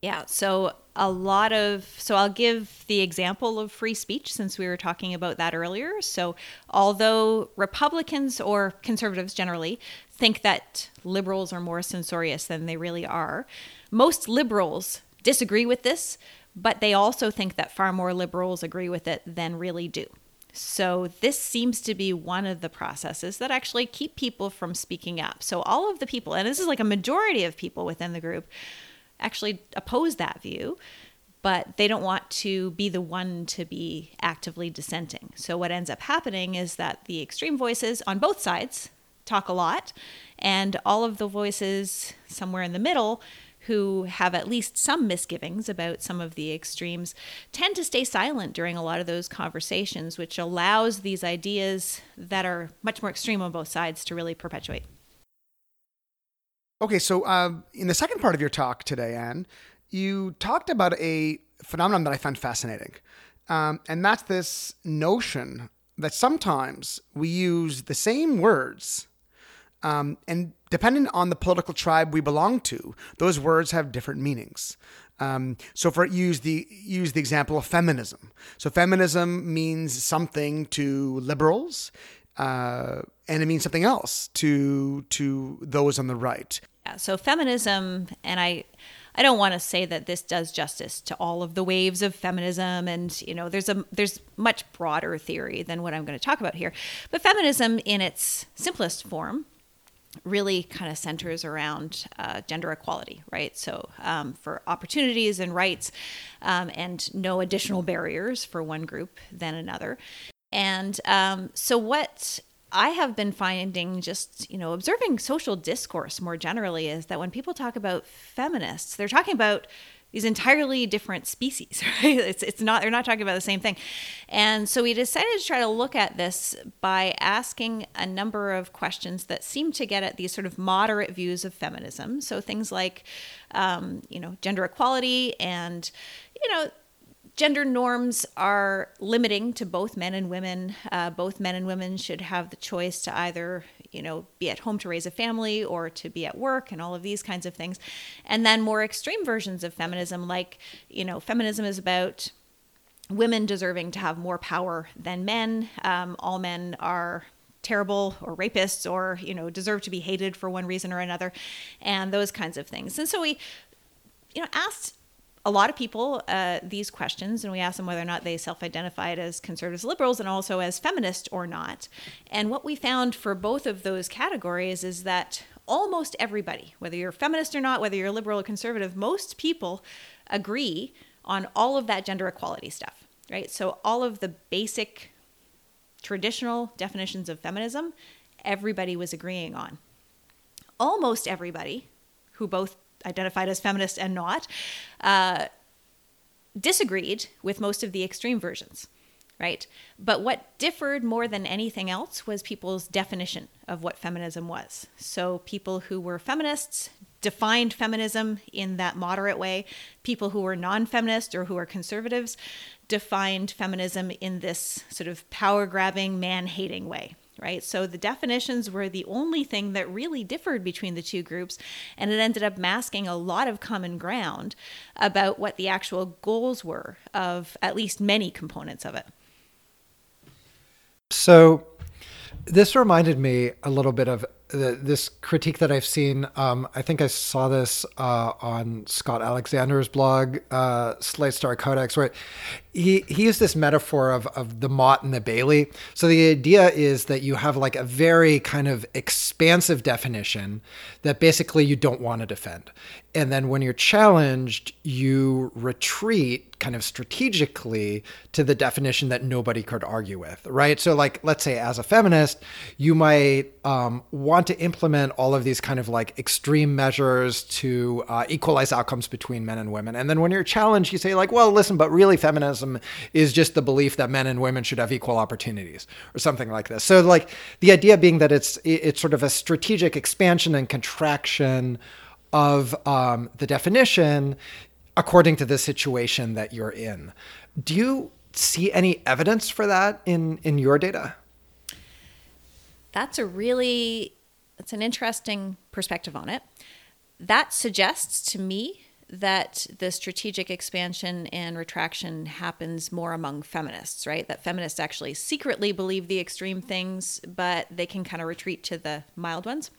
Yeah. So a lot of, so I'll give the example of free speech since we were talking about that earlier. So although Republicans or conservatives generally think that liberals are more censorious than they really are, most liberals disagree with this, but they also think that far more liberals agree with it than really do. So, this seems to be one of the processes that actually keep people from speaking up. So, all of the people, and this is like a majority of people within the group, actually oppose that view, but they don't want to be the one to be actively dissenting. So, what ends up happening is that the extreme voices on both sides talk a lot, and all of the voices somewhere in the middle who have at least some misgivings about some of the extremes tend to stay silent during a lot of those conversations, which allows these ideas that are much more extreme on both sides to really perpetuate. Okay, so um, in the second part of your talk today, Anne, you talked about a phenomenon that I found fascinating. Um, and that's this notion that sometimes we use the same words, um, and depending on the political tribe we belong to, those words have different meanings. Um, so, for use the use the example of feminism. So, feminism means something to liberals, uh, and it means something else to to those on the right. Yeah, so feminism, and I, I don't want to say that this does justice to all of the waves of feminism, and you know, there's a there's much broader theory than what I'm going to talk about here. But feminism, in its simplest form, really kind of centers around uh, gender equality, right? So um, for opportunities and rights, um, and no additional barriers for one group than another. And um, so what I have been finding just, you know, observing social discourse more generally is that when people talk about feminists, they're talking about these entirely different species, right? It's, it's not, they're not talking about the same thing. And so we decided to try to look at this by asking a number of questions that seem to get at these sort of moderate views of feminism. So things like, um, you know, gender equality and, you know, gender norms are limiting to both men and women. Uh, both men and women should have the choice to either, you know, be at home to raise a family or to be at work and all of these kinds of things. And then more extreme versions of feminism, like, you know, feminism is about women deserving to have more power than men. Um, all men are terrible or rapists or you know deserve to be hated for one reason or another and those kinds of things and so we you know asked a lot of people uh, these questions, and we asked them whether or not they self identified as conservatives, liberals, and also as feminist or not. And what we found for both of those categories is that almost everybody, whether you're feminist or not, whether you're liberal or conservative, most people agree on all of that gender equality stuff, right? So, all of the basic traditional definitions of feminism, everybody was agreeing on. Almost everybody who both identified as feminist and not, uh, disagreed with most of the extreme versions, right? But what differed more than anything else was people's definition of what feminism was. So people who were feminists defined feminism in that moderate way. People who were non feminist or who are conservatives defined feminism in this sort of power grabbing, man hating way right? So the definitions were the only thing that really differed between the two groups, and it ended up masking a lot of common ground about what the actual goals were of at least many components of it. So this reminded me a little bit of the, this critique that I've seen. Um, I think I saw this uh, on Scott Alexander's blog, uh, Slate Star Codex, where he, used this metaphor of, of the Motte and the Bailey. So the idea is that you have like a very kind of expansive definition that basically you don't want to defend. And then when you're challenged, you retreat kind of strategically to the definition that nobody could argue with, right? So, like, let's say as a feminist, you might um, want to implement all of these kind of like extreme measures to uh, equalize outcomes between men and women. And then when you're challenged, you say, like, well, listen, but really feminism is just the belief that men and women should have equal opportunities or something like this. So, like, the idea being that it's, it's sort of a strategic expansion and contraction of um, the definition according to the situation that you're in. Do you see any evidence for that in in your data? That's a really that's an interesting perspective on it. That suggests to me that the strategic expansion and retraction happens more among feminists, right? That feminists actually secretly believe the extreme things, but they can kind of retreat to the mild ones.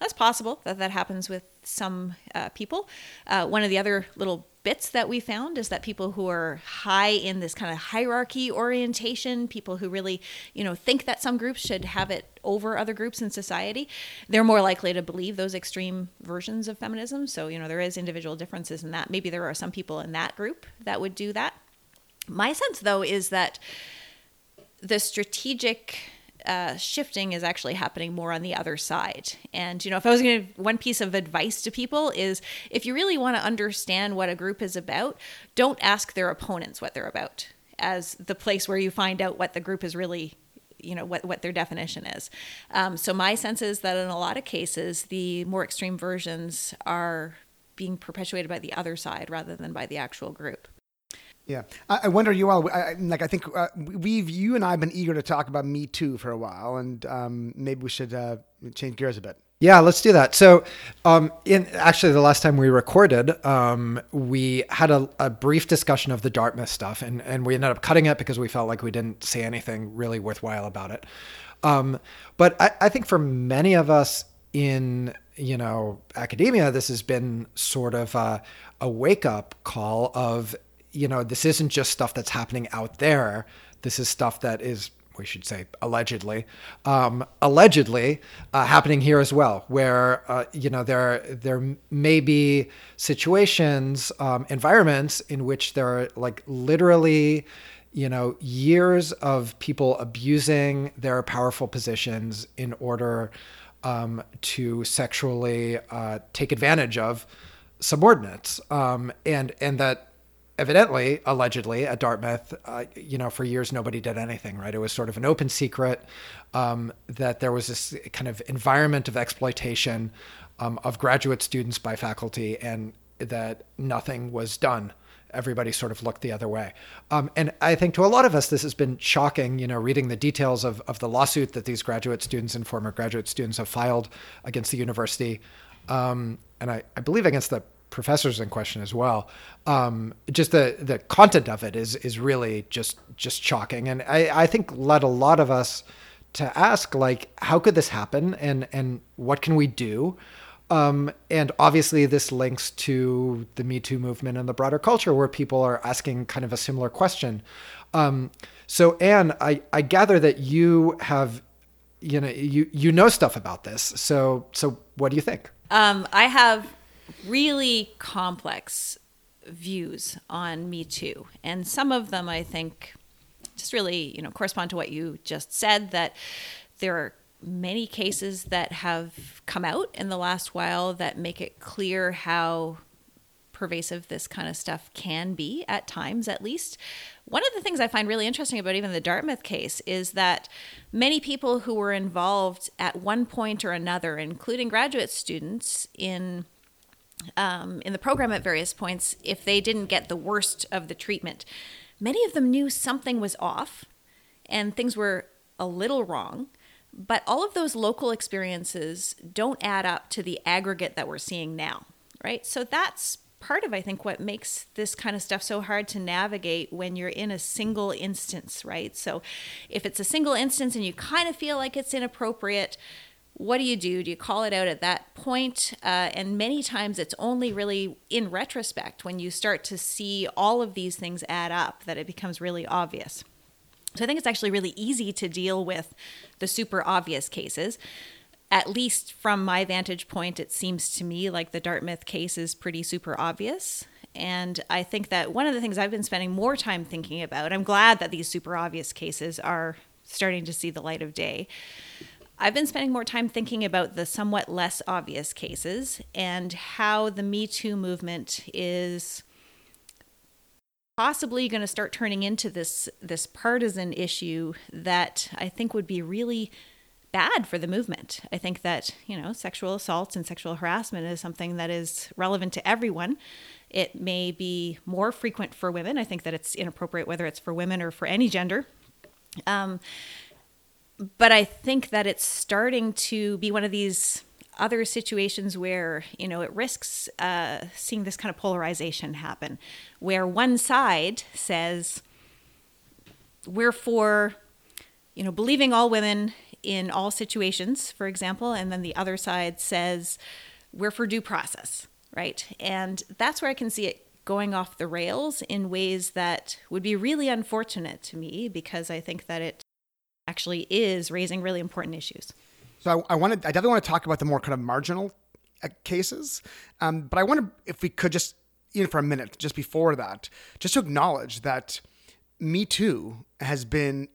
That's possible that that happens with some uh, people. Uh, one of the other little bits that we found is that people who are high in this kind of hierarchy orientation, people who really, you know, think that some groups should have it over other groups in society, they're more likely to believe those extreme versions of feminism. So, you know, there is individual differences in that. Maybe there are some people in that group that would do that. My sense, though, is that the strategic uh, shifting is actually happening more on the other side. And, you know, if I was going to, one piece of advice to people is if you really want to understand what a group is about, don't ask their opponents what they're about as the place where you find out what the group is really you know what what their definition is. Um, so my sense is that in a lot of cases, the more extreme versions are being perpetuated by the other side rather than by the actual group. Yeah, I, I wonder, Yoel. I, like, I think uh, we've you and I have been eager to talk about Me Too for a while, and um, maybe we should uh, change gears a bit. Yeah, let's do that. So, um, in actually the last time we recorded, um, we had a, a brief discussion of the Dartmouth stuff, and and we ended up cutting it because we felt like we didn't say anything really worthwhile about it. Um, but I, I think for many of us in you know academia, this has been sort of a, a wake up call of you know this isn't just stuff that's happening out there. This is stuff that is we should say allegedly, um, allegedly uh, happening here as well, where uh, you know there there may be situations, um, environments in which there are like literally, you know, years of people abusing their powerful positions in order um, to sexually uh, take advantage of subordinates, um, and and that evidently, allegedly, at Dartmouth, uh, you know, for years nobody did anything. Right? It was sort of an open secret um, that there was this kind of environment of exploitation um, of graduate students by faculty, and that nothing was done. Everybody sort of looked the other way. Um, and I think to a lot of us, this has been shocking, you know, reading the details of, of the lawsuit that these graduate students and former graduate students have filed against the university. Um, and I, I believe against the professors in question as well. Um, just the the content of it is is really just just shocking, and I, I think led a lot of us to ask like, how could this happen, and and what can we do? Um, and obviously, this links to the Me Too movement and the broader culture, where people are asking kind of a similar question. Um, so, Anne, I, I gather that you have, you know, you you know stuff about this. So, so what do you think? Um, I have really complex views on Me Too, and some of them I think just really, you know, correspond to what you just said. That there are many cases that have come out in the last while that make it clear how pervasive this kind of stuff can be at times at least. One of the things I find really interesting about even the Dartmouth case is that many people who were involved at one point or another, including graduate students in um, in the program at various points, if they didn't get the worst of the treatment, many of them knew something was off and things were a little wrong. But all of those local experiences don't add up to the aggregate that we're seeing now, right? So that's part of, I think, what makes this kind of stuff so hard to navigate when you're in a single instance, right? So if it's a single instance and you kind of feel like it's inappropriate, what do you do? Do you call it out at that point? Uh, and many times it's only really in retrospect when you start to see all of these things add up that it becomes really obvious. So I think it's actually really easy to deal with the super obvious cases. At least from my vantage point, it seems to me like the Dartmouth case is pretty super obvious. And I think that one of the things I've been spending more time thinking about, I'm glad that these super obvious cases are starting to see the light of day. I've been spending more time thinking about the somewhat less obvious cases and how the Me Too movement is possibly going to start turning into this this partisan issue that I think would be really bad for the movement. I think that, you know, sexual assaults and sexual harassment is something that is relevant to everyone. It may be more frequent for women. I think that it's inappropriate whether it's for women or for any gender. Um, but I think that it's starting to be one of these other situations where you know it risks uh, seeing this kind of polarization happen, where one side says we're for you know believing all women in all situations, for example, and then the other side says we're for due process, right? And that's where I can see it going off the rails in ways that would be really unfortunate to me because I think that it actually is raising really important issues. So I, I wanted, I definitely want to talk about the more kind of marginal uh, cases, um, but I wonder if we could just, even for a minute, just before that, just to acknowledge that Me Too has been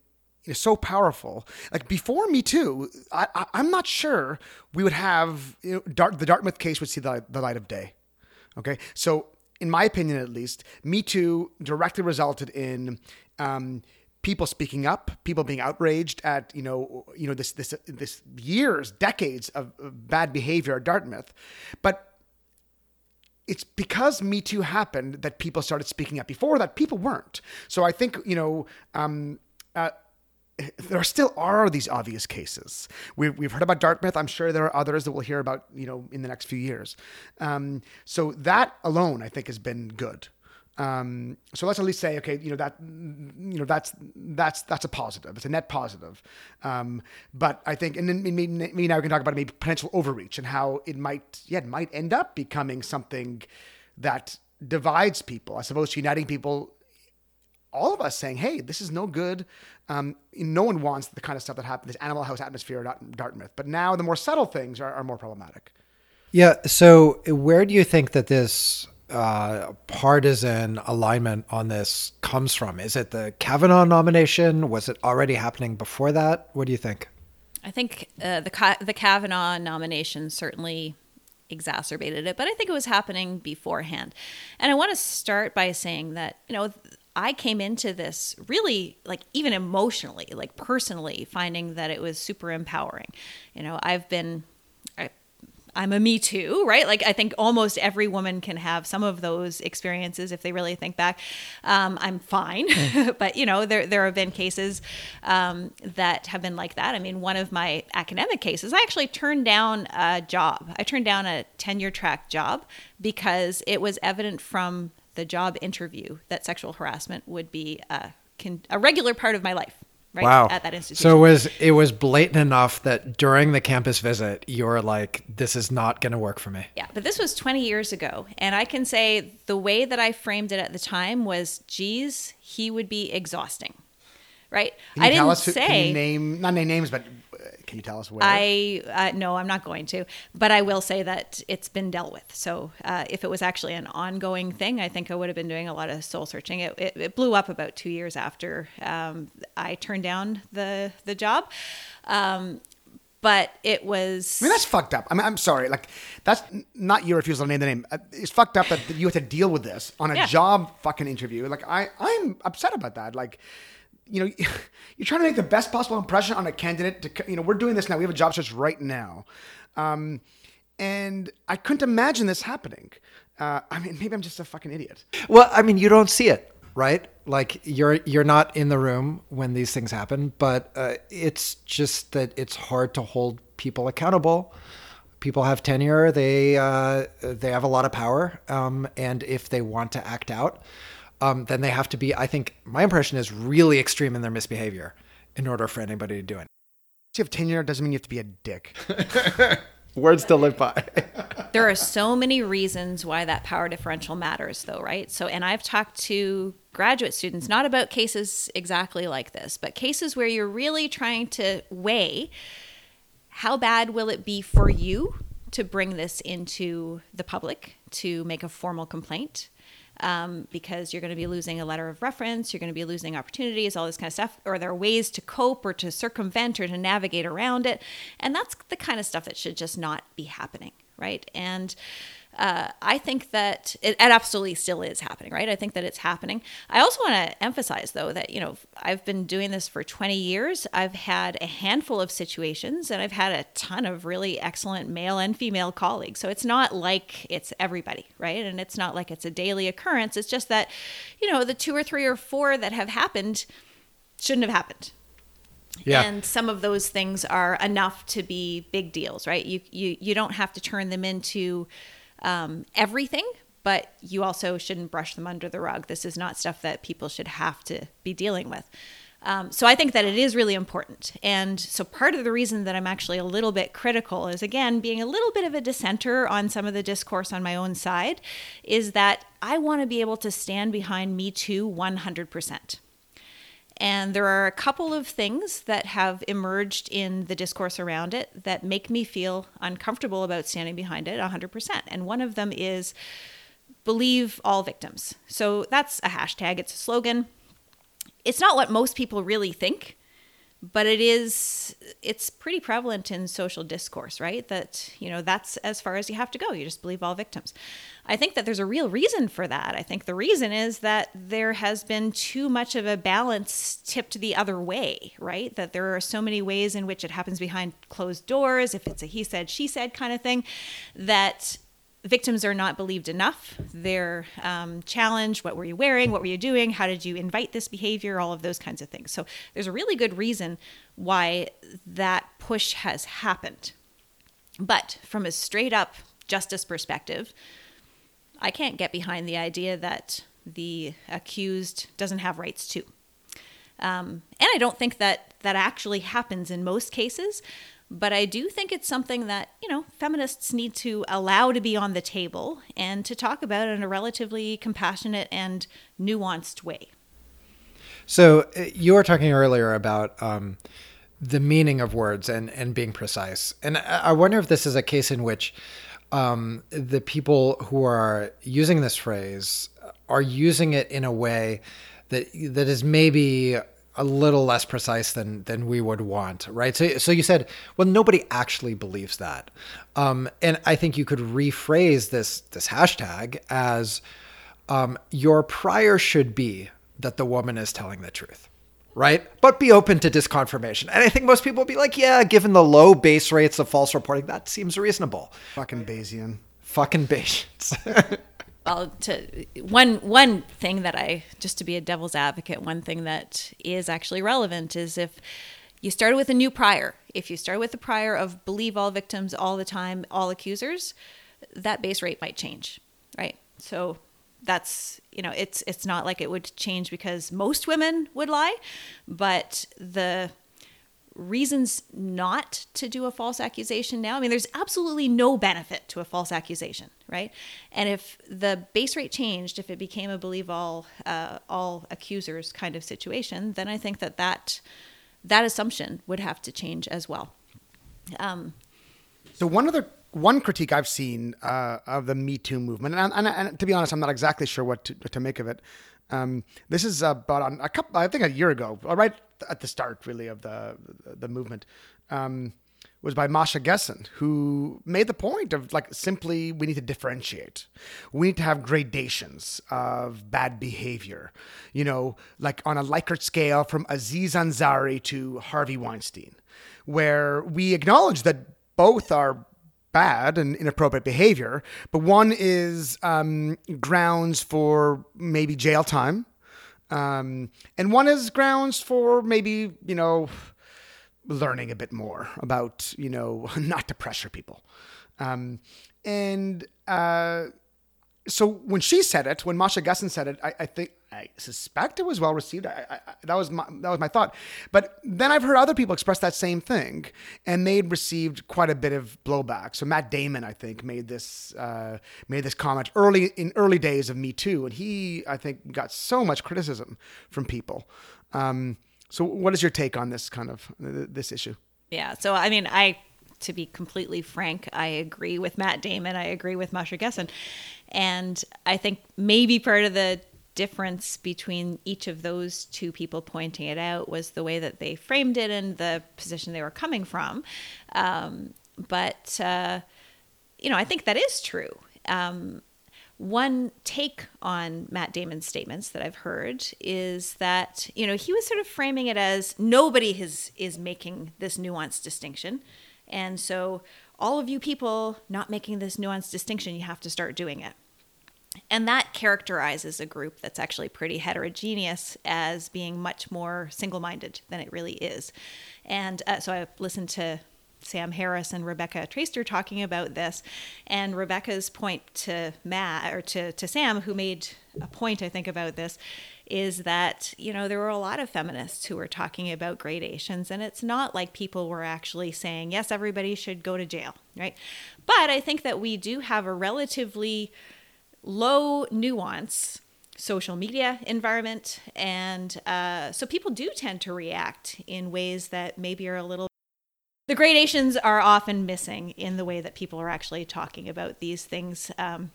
you know, so powerful. Like before Me Too, I, I'm not sure we would have you know, Dart, the Dartmouth case would see the, the light of day. Okay, so in my opinion, at least, Me Too directly resulted in um, people speaking up, people being outraged at you know you know this this this years, decades of, bad behavior at Dartmouth, but it's because Me Too happened that people started speaking up. Before that, people weren't. So I think you know. Um, uh, there still are these obvious cases. We've, we've heard about Dartmouth. I'm sure there are others that we'll hear about, you know, in the next few years. Um, so that alone, I think, has been good. Um, so let's at least say, okay, you know that, you know that's that's that's a positive. It's a net positive. Um, but I think, and then maybe, maybe now we can talk about maybe potential overreach and how it might, yeah, it might end up becoming something that divides people. I suppose uniting people all of us saying, "Hey, this is no good." Um, no one wants the kind of stuff that happened, this Animal House atmosphere at Dartmouth. But now the more subtle things are, are more problematic. Yeah. So, where do you think that this uh, partisan alignment on this comes from? Is it the Kavanaugh nomination? Was it already happening before that? What do you think? I think uh, the the Kavanaugh nomination certainly exacerbated it, but I think it was happening beforehand. And I want to start by saying that you know I came into this really like even emotionally, like personally, finding that it was super empowering. You know, I've been I'm a me too, right? Like I think almost every woman can have some of those experiences if they really think back. Um, I'm fine, but you know there there have been cases um, that have been like that. I mean, one of my academic cases, I actually turned down a job. I turned down a tenure track job because it was evident from the job interview that sexual harassment would be a, a regular part of my life right wow. at that institution. So it was it was blatant enough that during the campus visit you're like this is not going to work for me. Yeah, but this was 20 years ago and I can say the way that I framed it at the time was geez, he would be exhausting. Right? Can you I didn't us who- say can you name not name names, but can you tell us where? I uh, no, I'm not going to, but I will say that it's been dealt with. So uh, if it was actually an ongoing thing, I think I would have been doing a lot of soul searching. It, it, it blew up about two years after um, I turned down the the job, um, but it was. I mean, that's fucked up. I mean, I'm sorry. Like, that's not your refusal to name the name. Uh, It's fucked up that you have to deal with this on a Yeah. job fucking interview. Like, I, I'm upset about that. Like, you know, you're trying to make the best possible impression on a candidate. To, you know, we're doing this now. We have a job search right now. Um, and I couldn't imagine this happening. Uh, I mean, maybe I'm just a fucking idiot. Well, I mean, you don't see it, right? Like you're you're not in the room when these things happen, but uh, it's just that it's hard to hold people accountable. People have tenure; they uh, they have a lot of power, um, and if they want to act out, um, then they have to be. I think my impression is really extreme in their misbehavior in order for anybody to do it. You have tenure doesn't mean you have to be a dick. Words to live by. there are so many reasons why that power differential matters though right so and i've talked to graduate students not about cases exactly like this but cases where you're really trying to weigh how bad will it be for you to bring this into the public to make a formal complaint um, because you're going to be losing a letter of reference, you're going to be losing opportunities, all this kind of stuff. Or there are ways to cope or to circumvent or to navigate around it. And that's the kind of stuff that should just not be happening, right? And uh, I think that it, it absolutely still is happening, right? I think that it's happening. I also want to emphasize, though, that, you know, I've been doing this for 20 years. I've had a handful of situations and I've had a ton of really excellent male and female colleagues. So it's not like it's everybody, right? And it's not like it's a daily occurrence. It's just that, you know, the two or three or four that have happened shouldn't have happened. Yeah. And some of those things are enough to be big deals, right? You you you don't have to turn them into um, everything, but you also shouldn't brush them under the rug. This is not stuff that people should have to be dealing with. Um, so I think that it is really important. And so part of the reason that I'm actually a little bit critical is again being a little bit of a dissenter on some of the discourse on my own side is that I want to be able to stand behind Me Too 100%. And there are a couple of things that have emerged in the discourse around it that make me feel uncomfortable about standing behind it 100%. And one of them is believe all victims. So that's a hashtag, it's a slogan. It's not what most people really think, but it is it's pretty prevalent in social discourse, right? That, you know, that's as far as you have to go. You just believe all victims. I think that there's a real reason for that. I think the reason is that there has been too much of a balance tipped the other way, right? That there are so many ways in which it happens behind closed doors, if it's a he said, she said kind of thing, that victims are not believed enough. They're um, challenged. What were you wearing? What were you doing? How did you invite this behavior? All of those kinds of things. So there's a really good reason why that push has happened. But from a straight up justice perspective, I can't get behind the idea that the accused doesn't have rights too. Um, and I don't think that that actually happens in most cases, but I do think it's something that, you know, feminists need to allow to be on the table and to talk about in a relatively compassionate and nuanced way. So uh, you were talking earlier about um, the meaning of words and, and being precise. And I I wonder if this is a case in which um, the people who are using this phrase are using it in a way that that is maybe a little less precise than than we would want, right? So, so you said, well, nobody actually believes that, um, and I think you could rephrase this this hashtag as um, your prior should be that the woman is telling the truth, right? But be open to disconfirmation. And I think most people would be like, yeah, given the low base rates of false reporting, that seems reasonable. Fucking Bayesian. Fucking patience. Well, to one one thing that I just to be a devil's advocate, one thing that is actually relevant is if you started with a new prior, if you start with a prior of believe all victims all the time, all accusers, that base rate might change, right? So that's you know it's it's not like it would change because most women would lie, but the reasons not to do a false accusation now. I mean, there's absolutely no benefit to a false accusation, right? And if the base rate changed, if it became a believe all uh, all accusers kind of situation, then I think that that that assumption would have to change as well. Um, So one other one critique I've seen uh, of the Me Too movement, and, and, and to be honest, I'm not exactly sure what to, to make of it. Um, this is about a couple, I think a year ago, uh, right at the start, really, of the the movement, um, was by Masha Gessen, who made the point of like simply we need to differentiate. We need to have gradations of bad behavior. You know, like on a Likert scale from Aziz Ansari to Harvey Weinstein, where we acknowledge that both are bad and inappropriate behavior, but one is um, grounds for maybe jail time, um, and one is grounds for maybe you know learning a bit more about you know not to pressure people, um, and. Uh, so when she said it, when Masha Gessen said it, I, I think I suspect it was well received. I, I, that was my that was my thought. But then I've heard other people express that same thing, and they'd received quite a bit of blowback. So Matt Damon, I think, made this uh, made this comment early in early days of Me Too, and he I think got so much criticism from people. Um, so what is your take on this kind of this issue? Yeah. So, I mean, I, to be completely frank, I agree with Matt Damon. I agree with Masha Gessen. And I think maybe part of the difference between each of those two people pointing it out was the way that they framed it and the position they were coming from. Um, but, uh, you know, I think that is true. Um, one take on Matt Damon's statements that I've heard is that you know he was sort of framing it as nobody is is making this nuanced distinction, and so all of you people not making this nuanced distinction, you have to start doing it. And that characterizes a group that's actually pretty heterogeneous as being much more single minded than it really is. And uh, so I listened to Sam Harris and Rebecca Traister talking about this. And Rebecca's point to Matt, or to, to Sam, who made a point, I think, about this, is that, you know, there were a lot of feminists who were talking about gradations. And it's not like people were actually saying, yes, everybody should go to jail, right? But I think that we do have a relatively low nuance social media environment. And uh, so people do tend to react in ways that maybe are a little the gradations are often missing in the way that people are actually talking about these things. Um,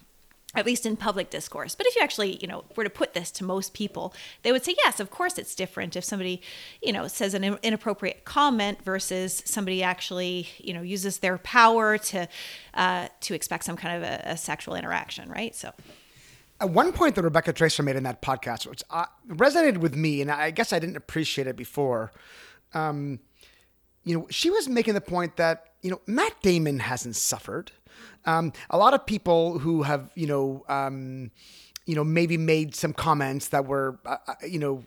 at least in public discourse but if you actually you know were to put this to most people they would say yes of course it's different if somebody you know says an inappropriate comment versus somebody actually you know uses their power to uh, to expect some kind of a, a sexual interaction right so At one point that Rebecca Traister made in that podcast, which uh, resonated with me, and I guess I didn't appreciate it before. Um, you know, she was making the point that you know Matt Damon hasn't suffered. Um, a lot of people who have you know. Um, you know, maybe made some comments that were, uh, uh, you know,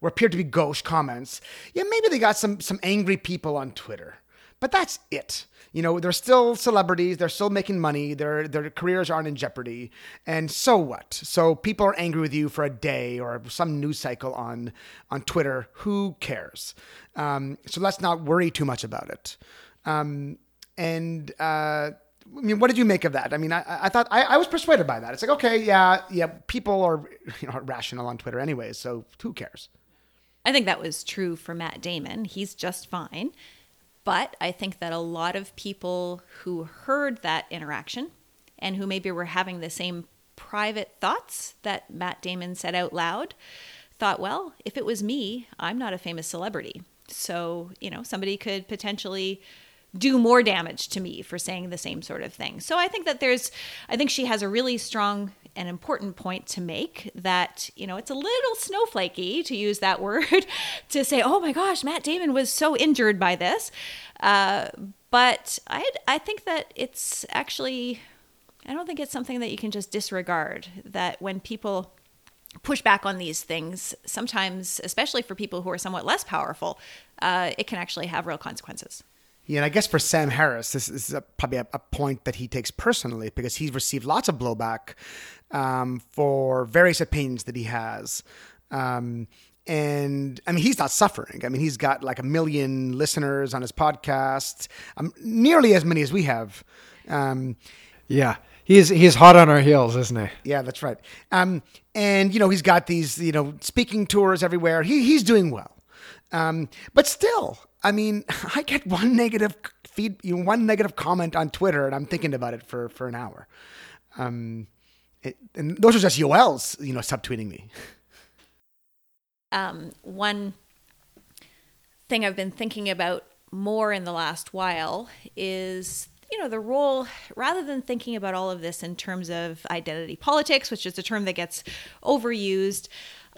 were appeared to be gauche comments. Yeah, maybe they got some some angry people on Twitter, but that's it. You know, they're still celebrities. They're still making money. Their their careers aren't in jeopardy. And so what? So people are angry with you for a day or some news cycle on on Twitter. Who cares? Um, so let's not worry too much about it. Um, and uh, I mean, what did you make of that? I mean, I, I thought I, I was persuaded by that. It's like, okay, yeah, yeah, people are you know rational on Twitter anyways, so who cares? I think that was true for Matt Damon. He's just fine. But I think that a lot of people who heard that interaction and who maybe were having the same private thoughts that Matt Damon said out loud thought, well, if it was me, I'm not a famous celebrity. So, you know, somebody could potentially do more damage to me for saying the same sort of thing. So I think that there's, I think she has a really strong and important point to make that, you know, it's a little snowflakey to use that word to say, oh my gosh, Matt Damon was so injured by this. Uh, but I, I think that it's actually, I don't think it's something that you can just disregard. That when people push back on these things, sometimes, especially for people who are somewhat less powerful, uh, it can actually have real consequences. Yeah, and I guess for Sam Harris, this, is a, probably a, a, point that he takes personally because he's received lots of blowback um, for various opinions that he has. Um, and I mean, he's not suffering. I mean, he's got like a million listeners on his podcast, um, nearly as many as we have. Um, yeah, he's he's hot on our heels, isn't he? Yeah, that's right. Um, and you know, he's got these you know speaking tours everywhere. He he's doing well. Um, but still, I mean, I get one negative feed, you know, one negative comment on Twitter, and I'm thinking about it for for an hour. Um, it, and those are just Yoel's, you know, subtweeting me. Um, one thing I've been thinking about more in the last while is you know the role rather than thinking about all of this in terms of identity politics which is a term that gets overused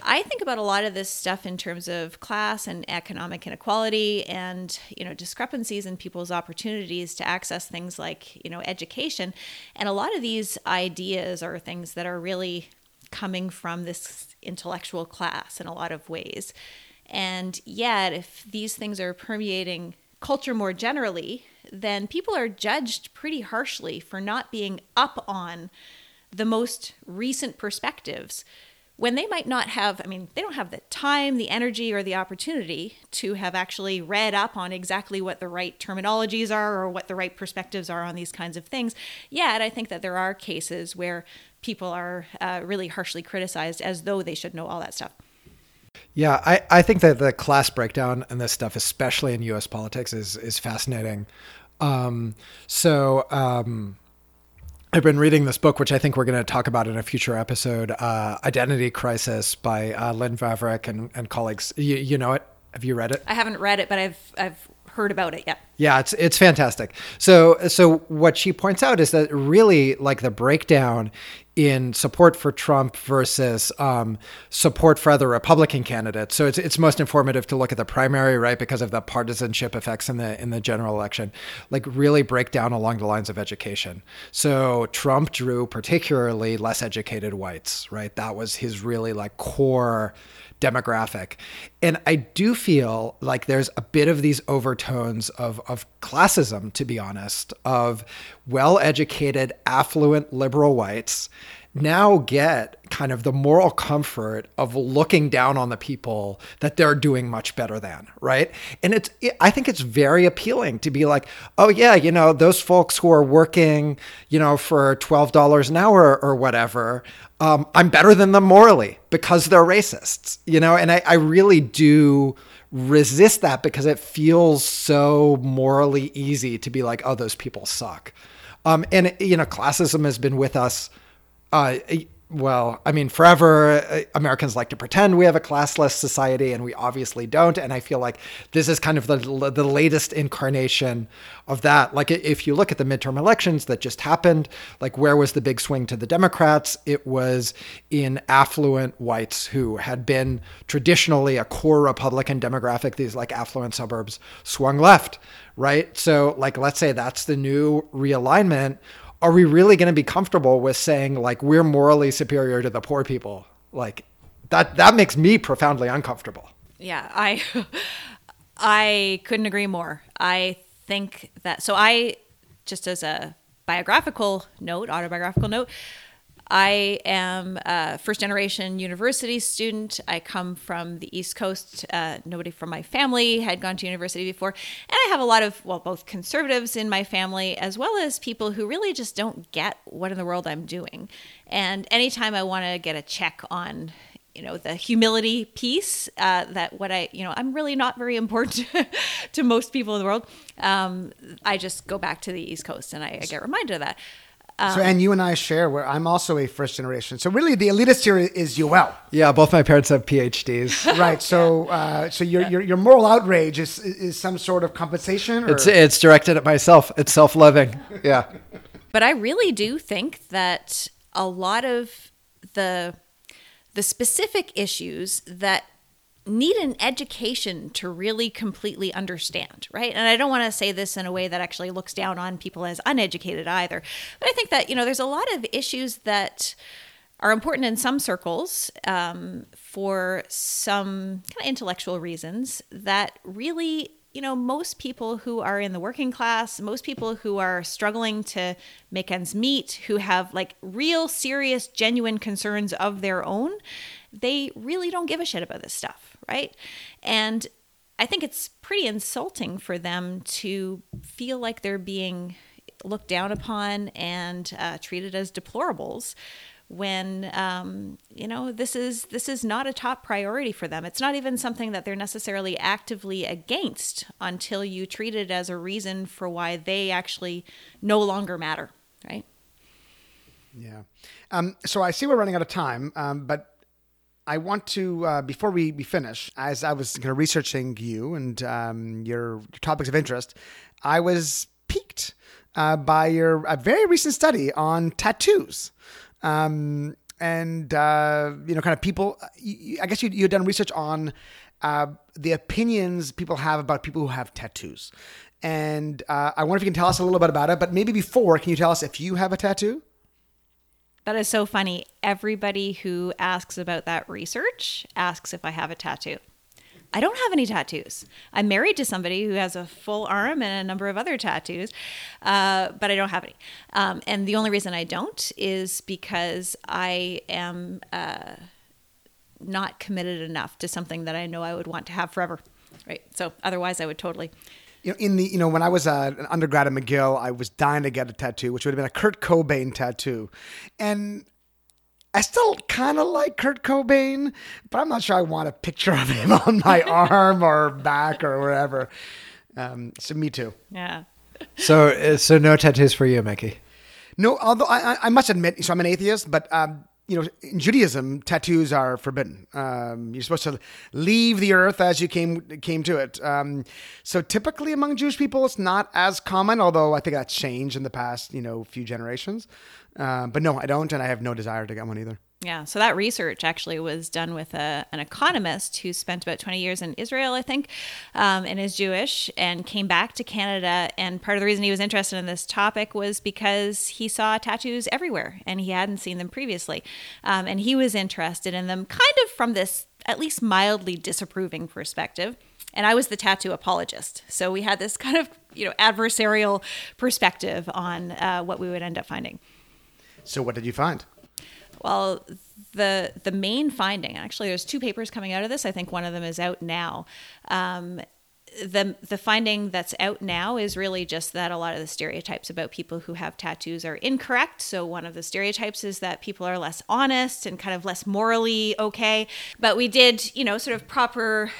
I think about a lot of this stuff in terms of class and economic inequality and you know discrepancies in people's opportunities to access things like you know education. And a lot of these ideas are things that are really coming from this intellectual class in a lot of ways. And yet if these things are permeating culture more generally then people are judged pretty harshly for not being up on the most recent perspectives when they might not have, I mean, they don't have the time, the energy, or the opportunity to have actually read up on exactly what the right terminologies are or what the right perspectives are on these kinds of things. Yet, I think that there are cases where people are uh, really harshly criticized as though they should know all that stuff. Yeah, I, I think that the class breakdown and this stuff, especially in U.S. politics, is is fascinating. Um, so um, I've been reading this book, which I think we're going to talk about in a future episode, uh, "Identity Crisis" by uh, Lynn Vavreck and, and colleagues. You, you know it? Have you read it? I haven't read it, but I've I've heard about it. Yeah. Yeah, it's it's fantastic. So so what she points out is that really like the breakdown in support for Trump versus um, support for other Republican candidates. So it's it's most informative to look at the primary, right, because of the partisanship effects in the in the general election. Like really break down along the lines of education. So Trump drew particularly less educated whites, right? That was his really like core demographic. And I do feel like there's a bit of these overtones of, of classism, to be honest, of well educated, affluent liberal whites now get kind of the moral comfort of looking down on the people that they're doing much better than, right? And it's it, I think it's very appealing to be like, "Oh yeah, you know, those folks who are working, you know, for $12 an hour or whatever, um, I'm better than them morally because they're racists." You know, and I, I really do resist that because it feels so morally easy to be like, "Oh, those people suck." Um, and you know, classism has been with us uh, well, I mean, forever uh, Americans like to pretend we have a classless society, and we obviously don't. And I feel like this is kind of the the latest incarnation of that. Like, if you look at the midterm elections that just happened, like where was the big swing to the Democrats? It was in affluent whites who had been traditionally a core Republican demographic. These like affluent suburbs swung left, right? So, like, let's say that's the new realignment are we really going to be comfortable with saying like we're morally superior to the poor people? Like that that makes me profoundly uncomfortable. Yeah, I I couldn't agree more. I think that so I just as a biographical note, autobiographical note, I am a first generation university student. I come from the East Coast. Uh, nobody from my family had gone to university before. And I have a lot of, well, both conservatives in my family as well as people who really just don't get what in the world I'm doing. And anytime I want to get a check on, you know the humility piece uh, that what i you know i'm really not very important to most people in the world um, i just go back to the east coast and I, I get reminded of that so, and you and I share where I'm also a first generation. So, really, the elitist here is Yoel. Yeah, both my parents have PhDs. right. So, uh, so your, your your moral outrage is is some sort of compensation. Or? It's it's directed at myself. It's self loving. Yeah. But I really do think that a lot of the the specific issues that need an education to really completely understand, right? And I don't want to say this in a way that actually looks down on people as uneducated either. But I think that, you know, there's a lot of issues that are important in some circles um, for some kind of intellectual reasons that really you know, most people who are in the working class, most people who are struggling to make ends meet, who have like real, serious, genuine concerns of their own, they really don't give a shit about this stuff, right? And I think it's pretty insulting for them to feel like they're being looked down upon and uh, treated as deplorables when um, you know this is this is not a top priority for them. It's not even something that they're necessarily actively against until you treat it as a reason for why they actually no longer matter, right? Yeah. Um, so I see we're running out of time, um, but I want to uh, before we, we finish, as I was kind of researching you and um, your, topics of interest, I was piqued uh, by your a very recent study on tattoos. Um, and uh, you know, kind of people. I guess you you done research on uh, the opinions people have about people who have tattoos, and uh, I wonder if you can tell us a little bit about it. But maybe before, can you tell us if you have a tattoo? That is so funny. Everybody who asks about that research asks if I have a tattoo. I don't have any tattoos. I'm married to somebody who has a full arm and a number of other tattoos, uh, but I don't have any. Um, and the only reason I don't is because I am uh, not committed enough to something that I know I would want to have forever. Right. So otherwise, I would totally. You know, in the you know when I was uh, an undergrad at McGill, I was dying to get a tattoo, which would have been a Kurt Cobain tattoo, and I still kind of like Kurt Cobain, but I'm not sure I want a picture of him on my arm or back or wherever. Um, so me too. Yeah. So uh, so no tattoos for you, Mickey. No, although I, I, I must admit, so I'm an atheist, but um, you know, in Judaism, tattoos are forbidden. Um, you're supposed to leave the earth as you came came to it. Um, so typically among Jewish people, it's not as common. Although I think that's changed in the past, you know, few generations. Uh, but no, I don't, and I have no desire to get one either. Yeah, so that research actually was done with a, an economist who spent about 20 years in Israel, I think, um, and is Jewish, and came back to Canada. And part of the reason he was interested in this topic was because he saw tattoos everywhere and he hadn't seen them previously. Um, and he was interested in them kind of from this at least mildly disapproving perspective. And I was the tattoo apologist. So we had this kind of, you know, adversarial perspective on uh, what we would end up finding. So what did you find? Well, the the main finding actually, there's two papers coming out of this. I think one of them is out now. Um, the the finding that's out now is really just that a lot of the stereotypes about people who have tattoos are incorrect. So one of the stereotypes is that people are less honest and kind of less morally okay. But we did, you know, sort of proper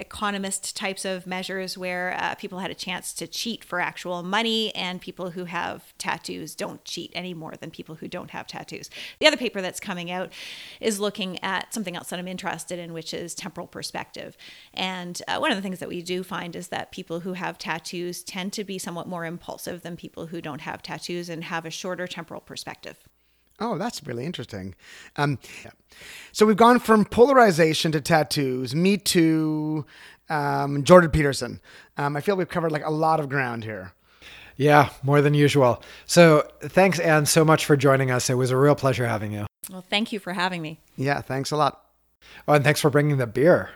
economist types of measures where uh, people had a chance to cheat for actual money, and people who have tattoos don't cheat any more than people who don't have tattoos. The other paper that's coming out is looking at something else that I'm interested in, which is temporal perspective. And uh, one of the things that we do find is that people who have tattoos tend to be somewhat more impulsive than people who don't have tattoos and have a shorter temporal perspective. Oh, that's really interesting. Um, yeah. So we've gone from polarization to tattoos, Me Too, um, Jordan Peterson. Um, I feel we've covered like a lot of ground here. Yeah, more than usual. So thanks, Anne, so much for joining us. It was a real pleasure having you. Well, thank you for having me. Yeah, thanks a lot. Oh, and thanks for bringing the beer.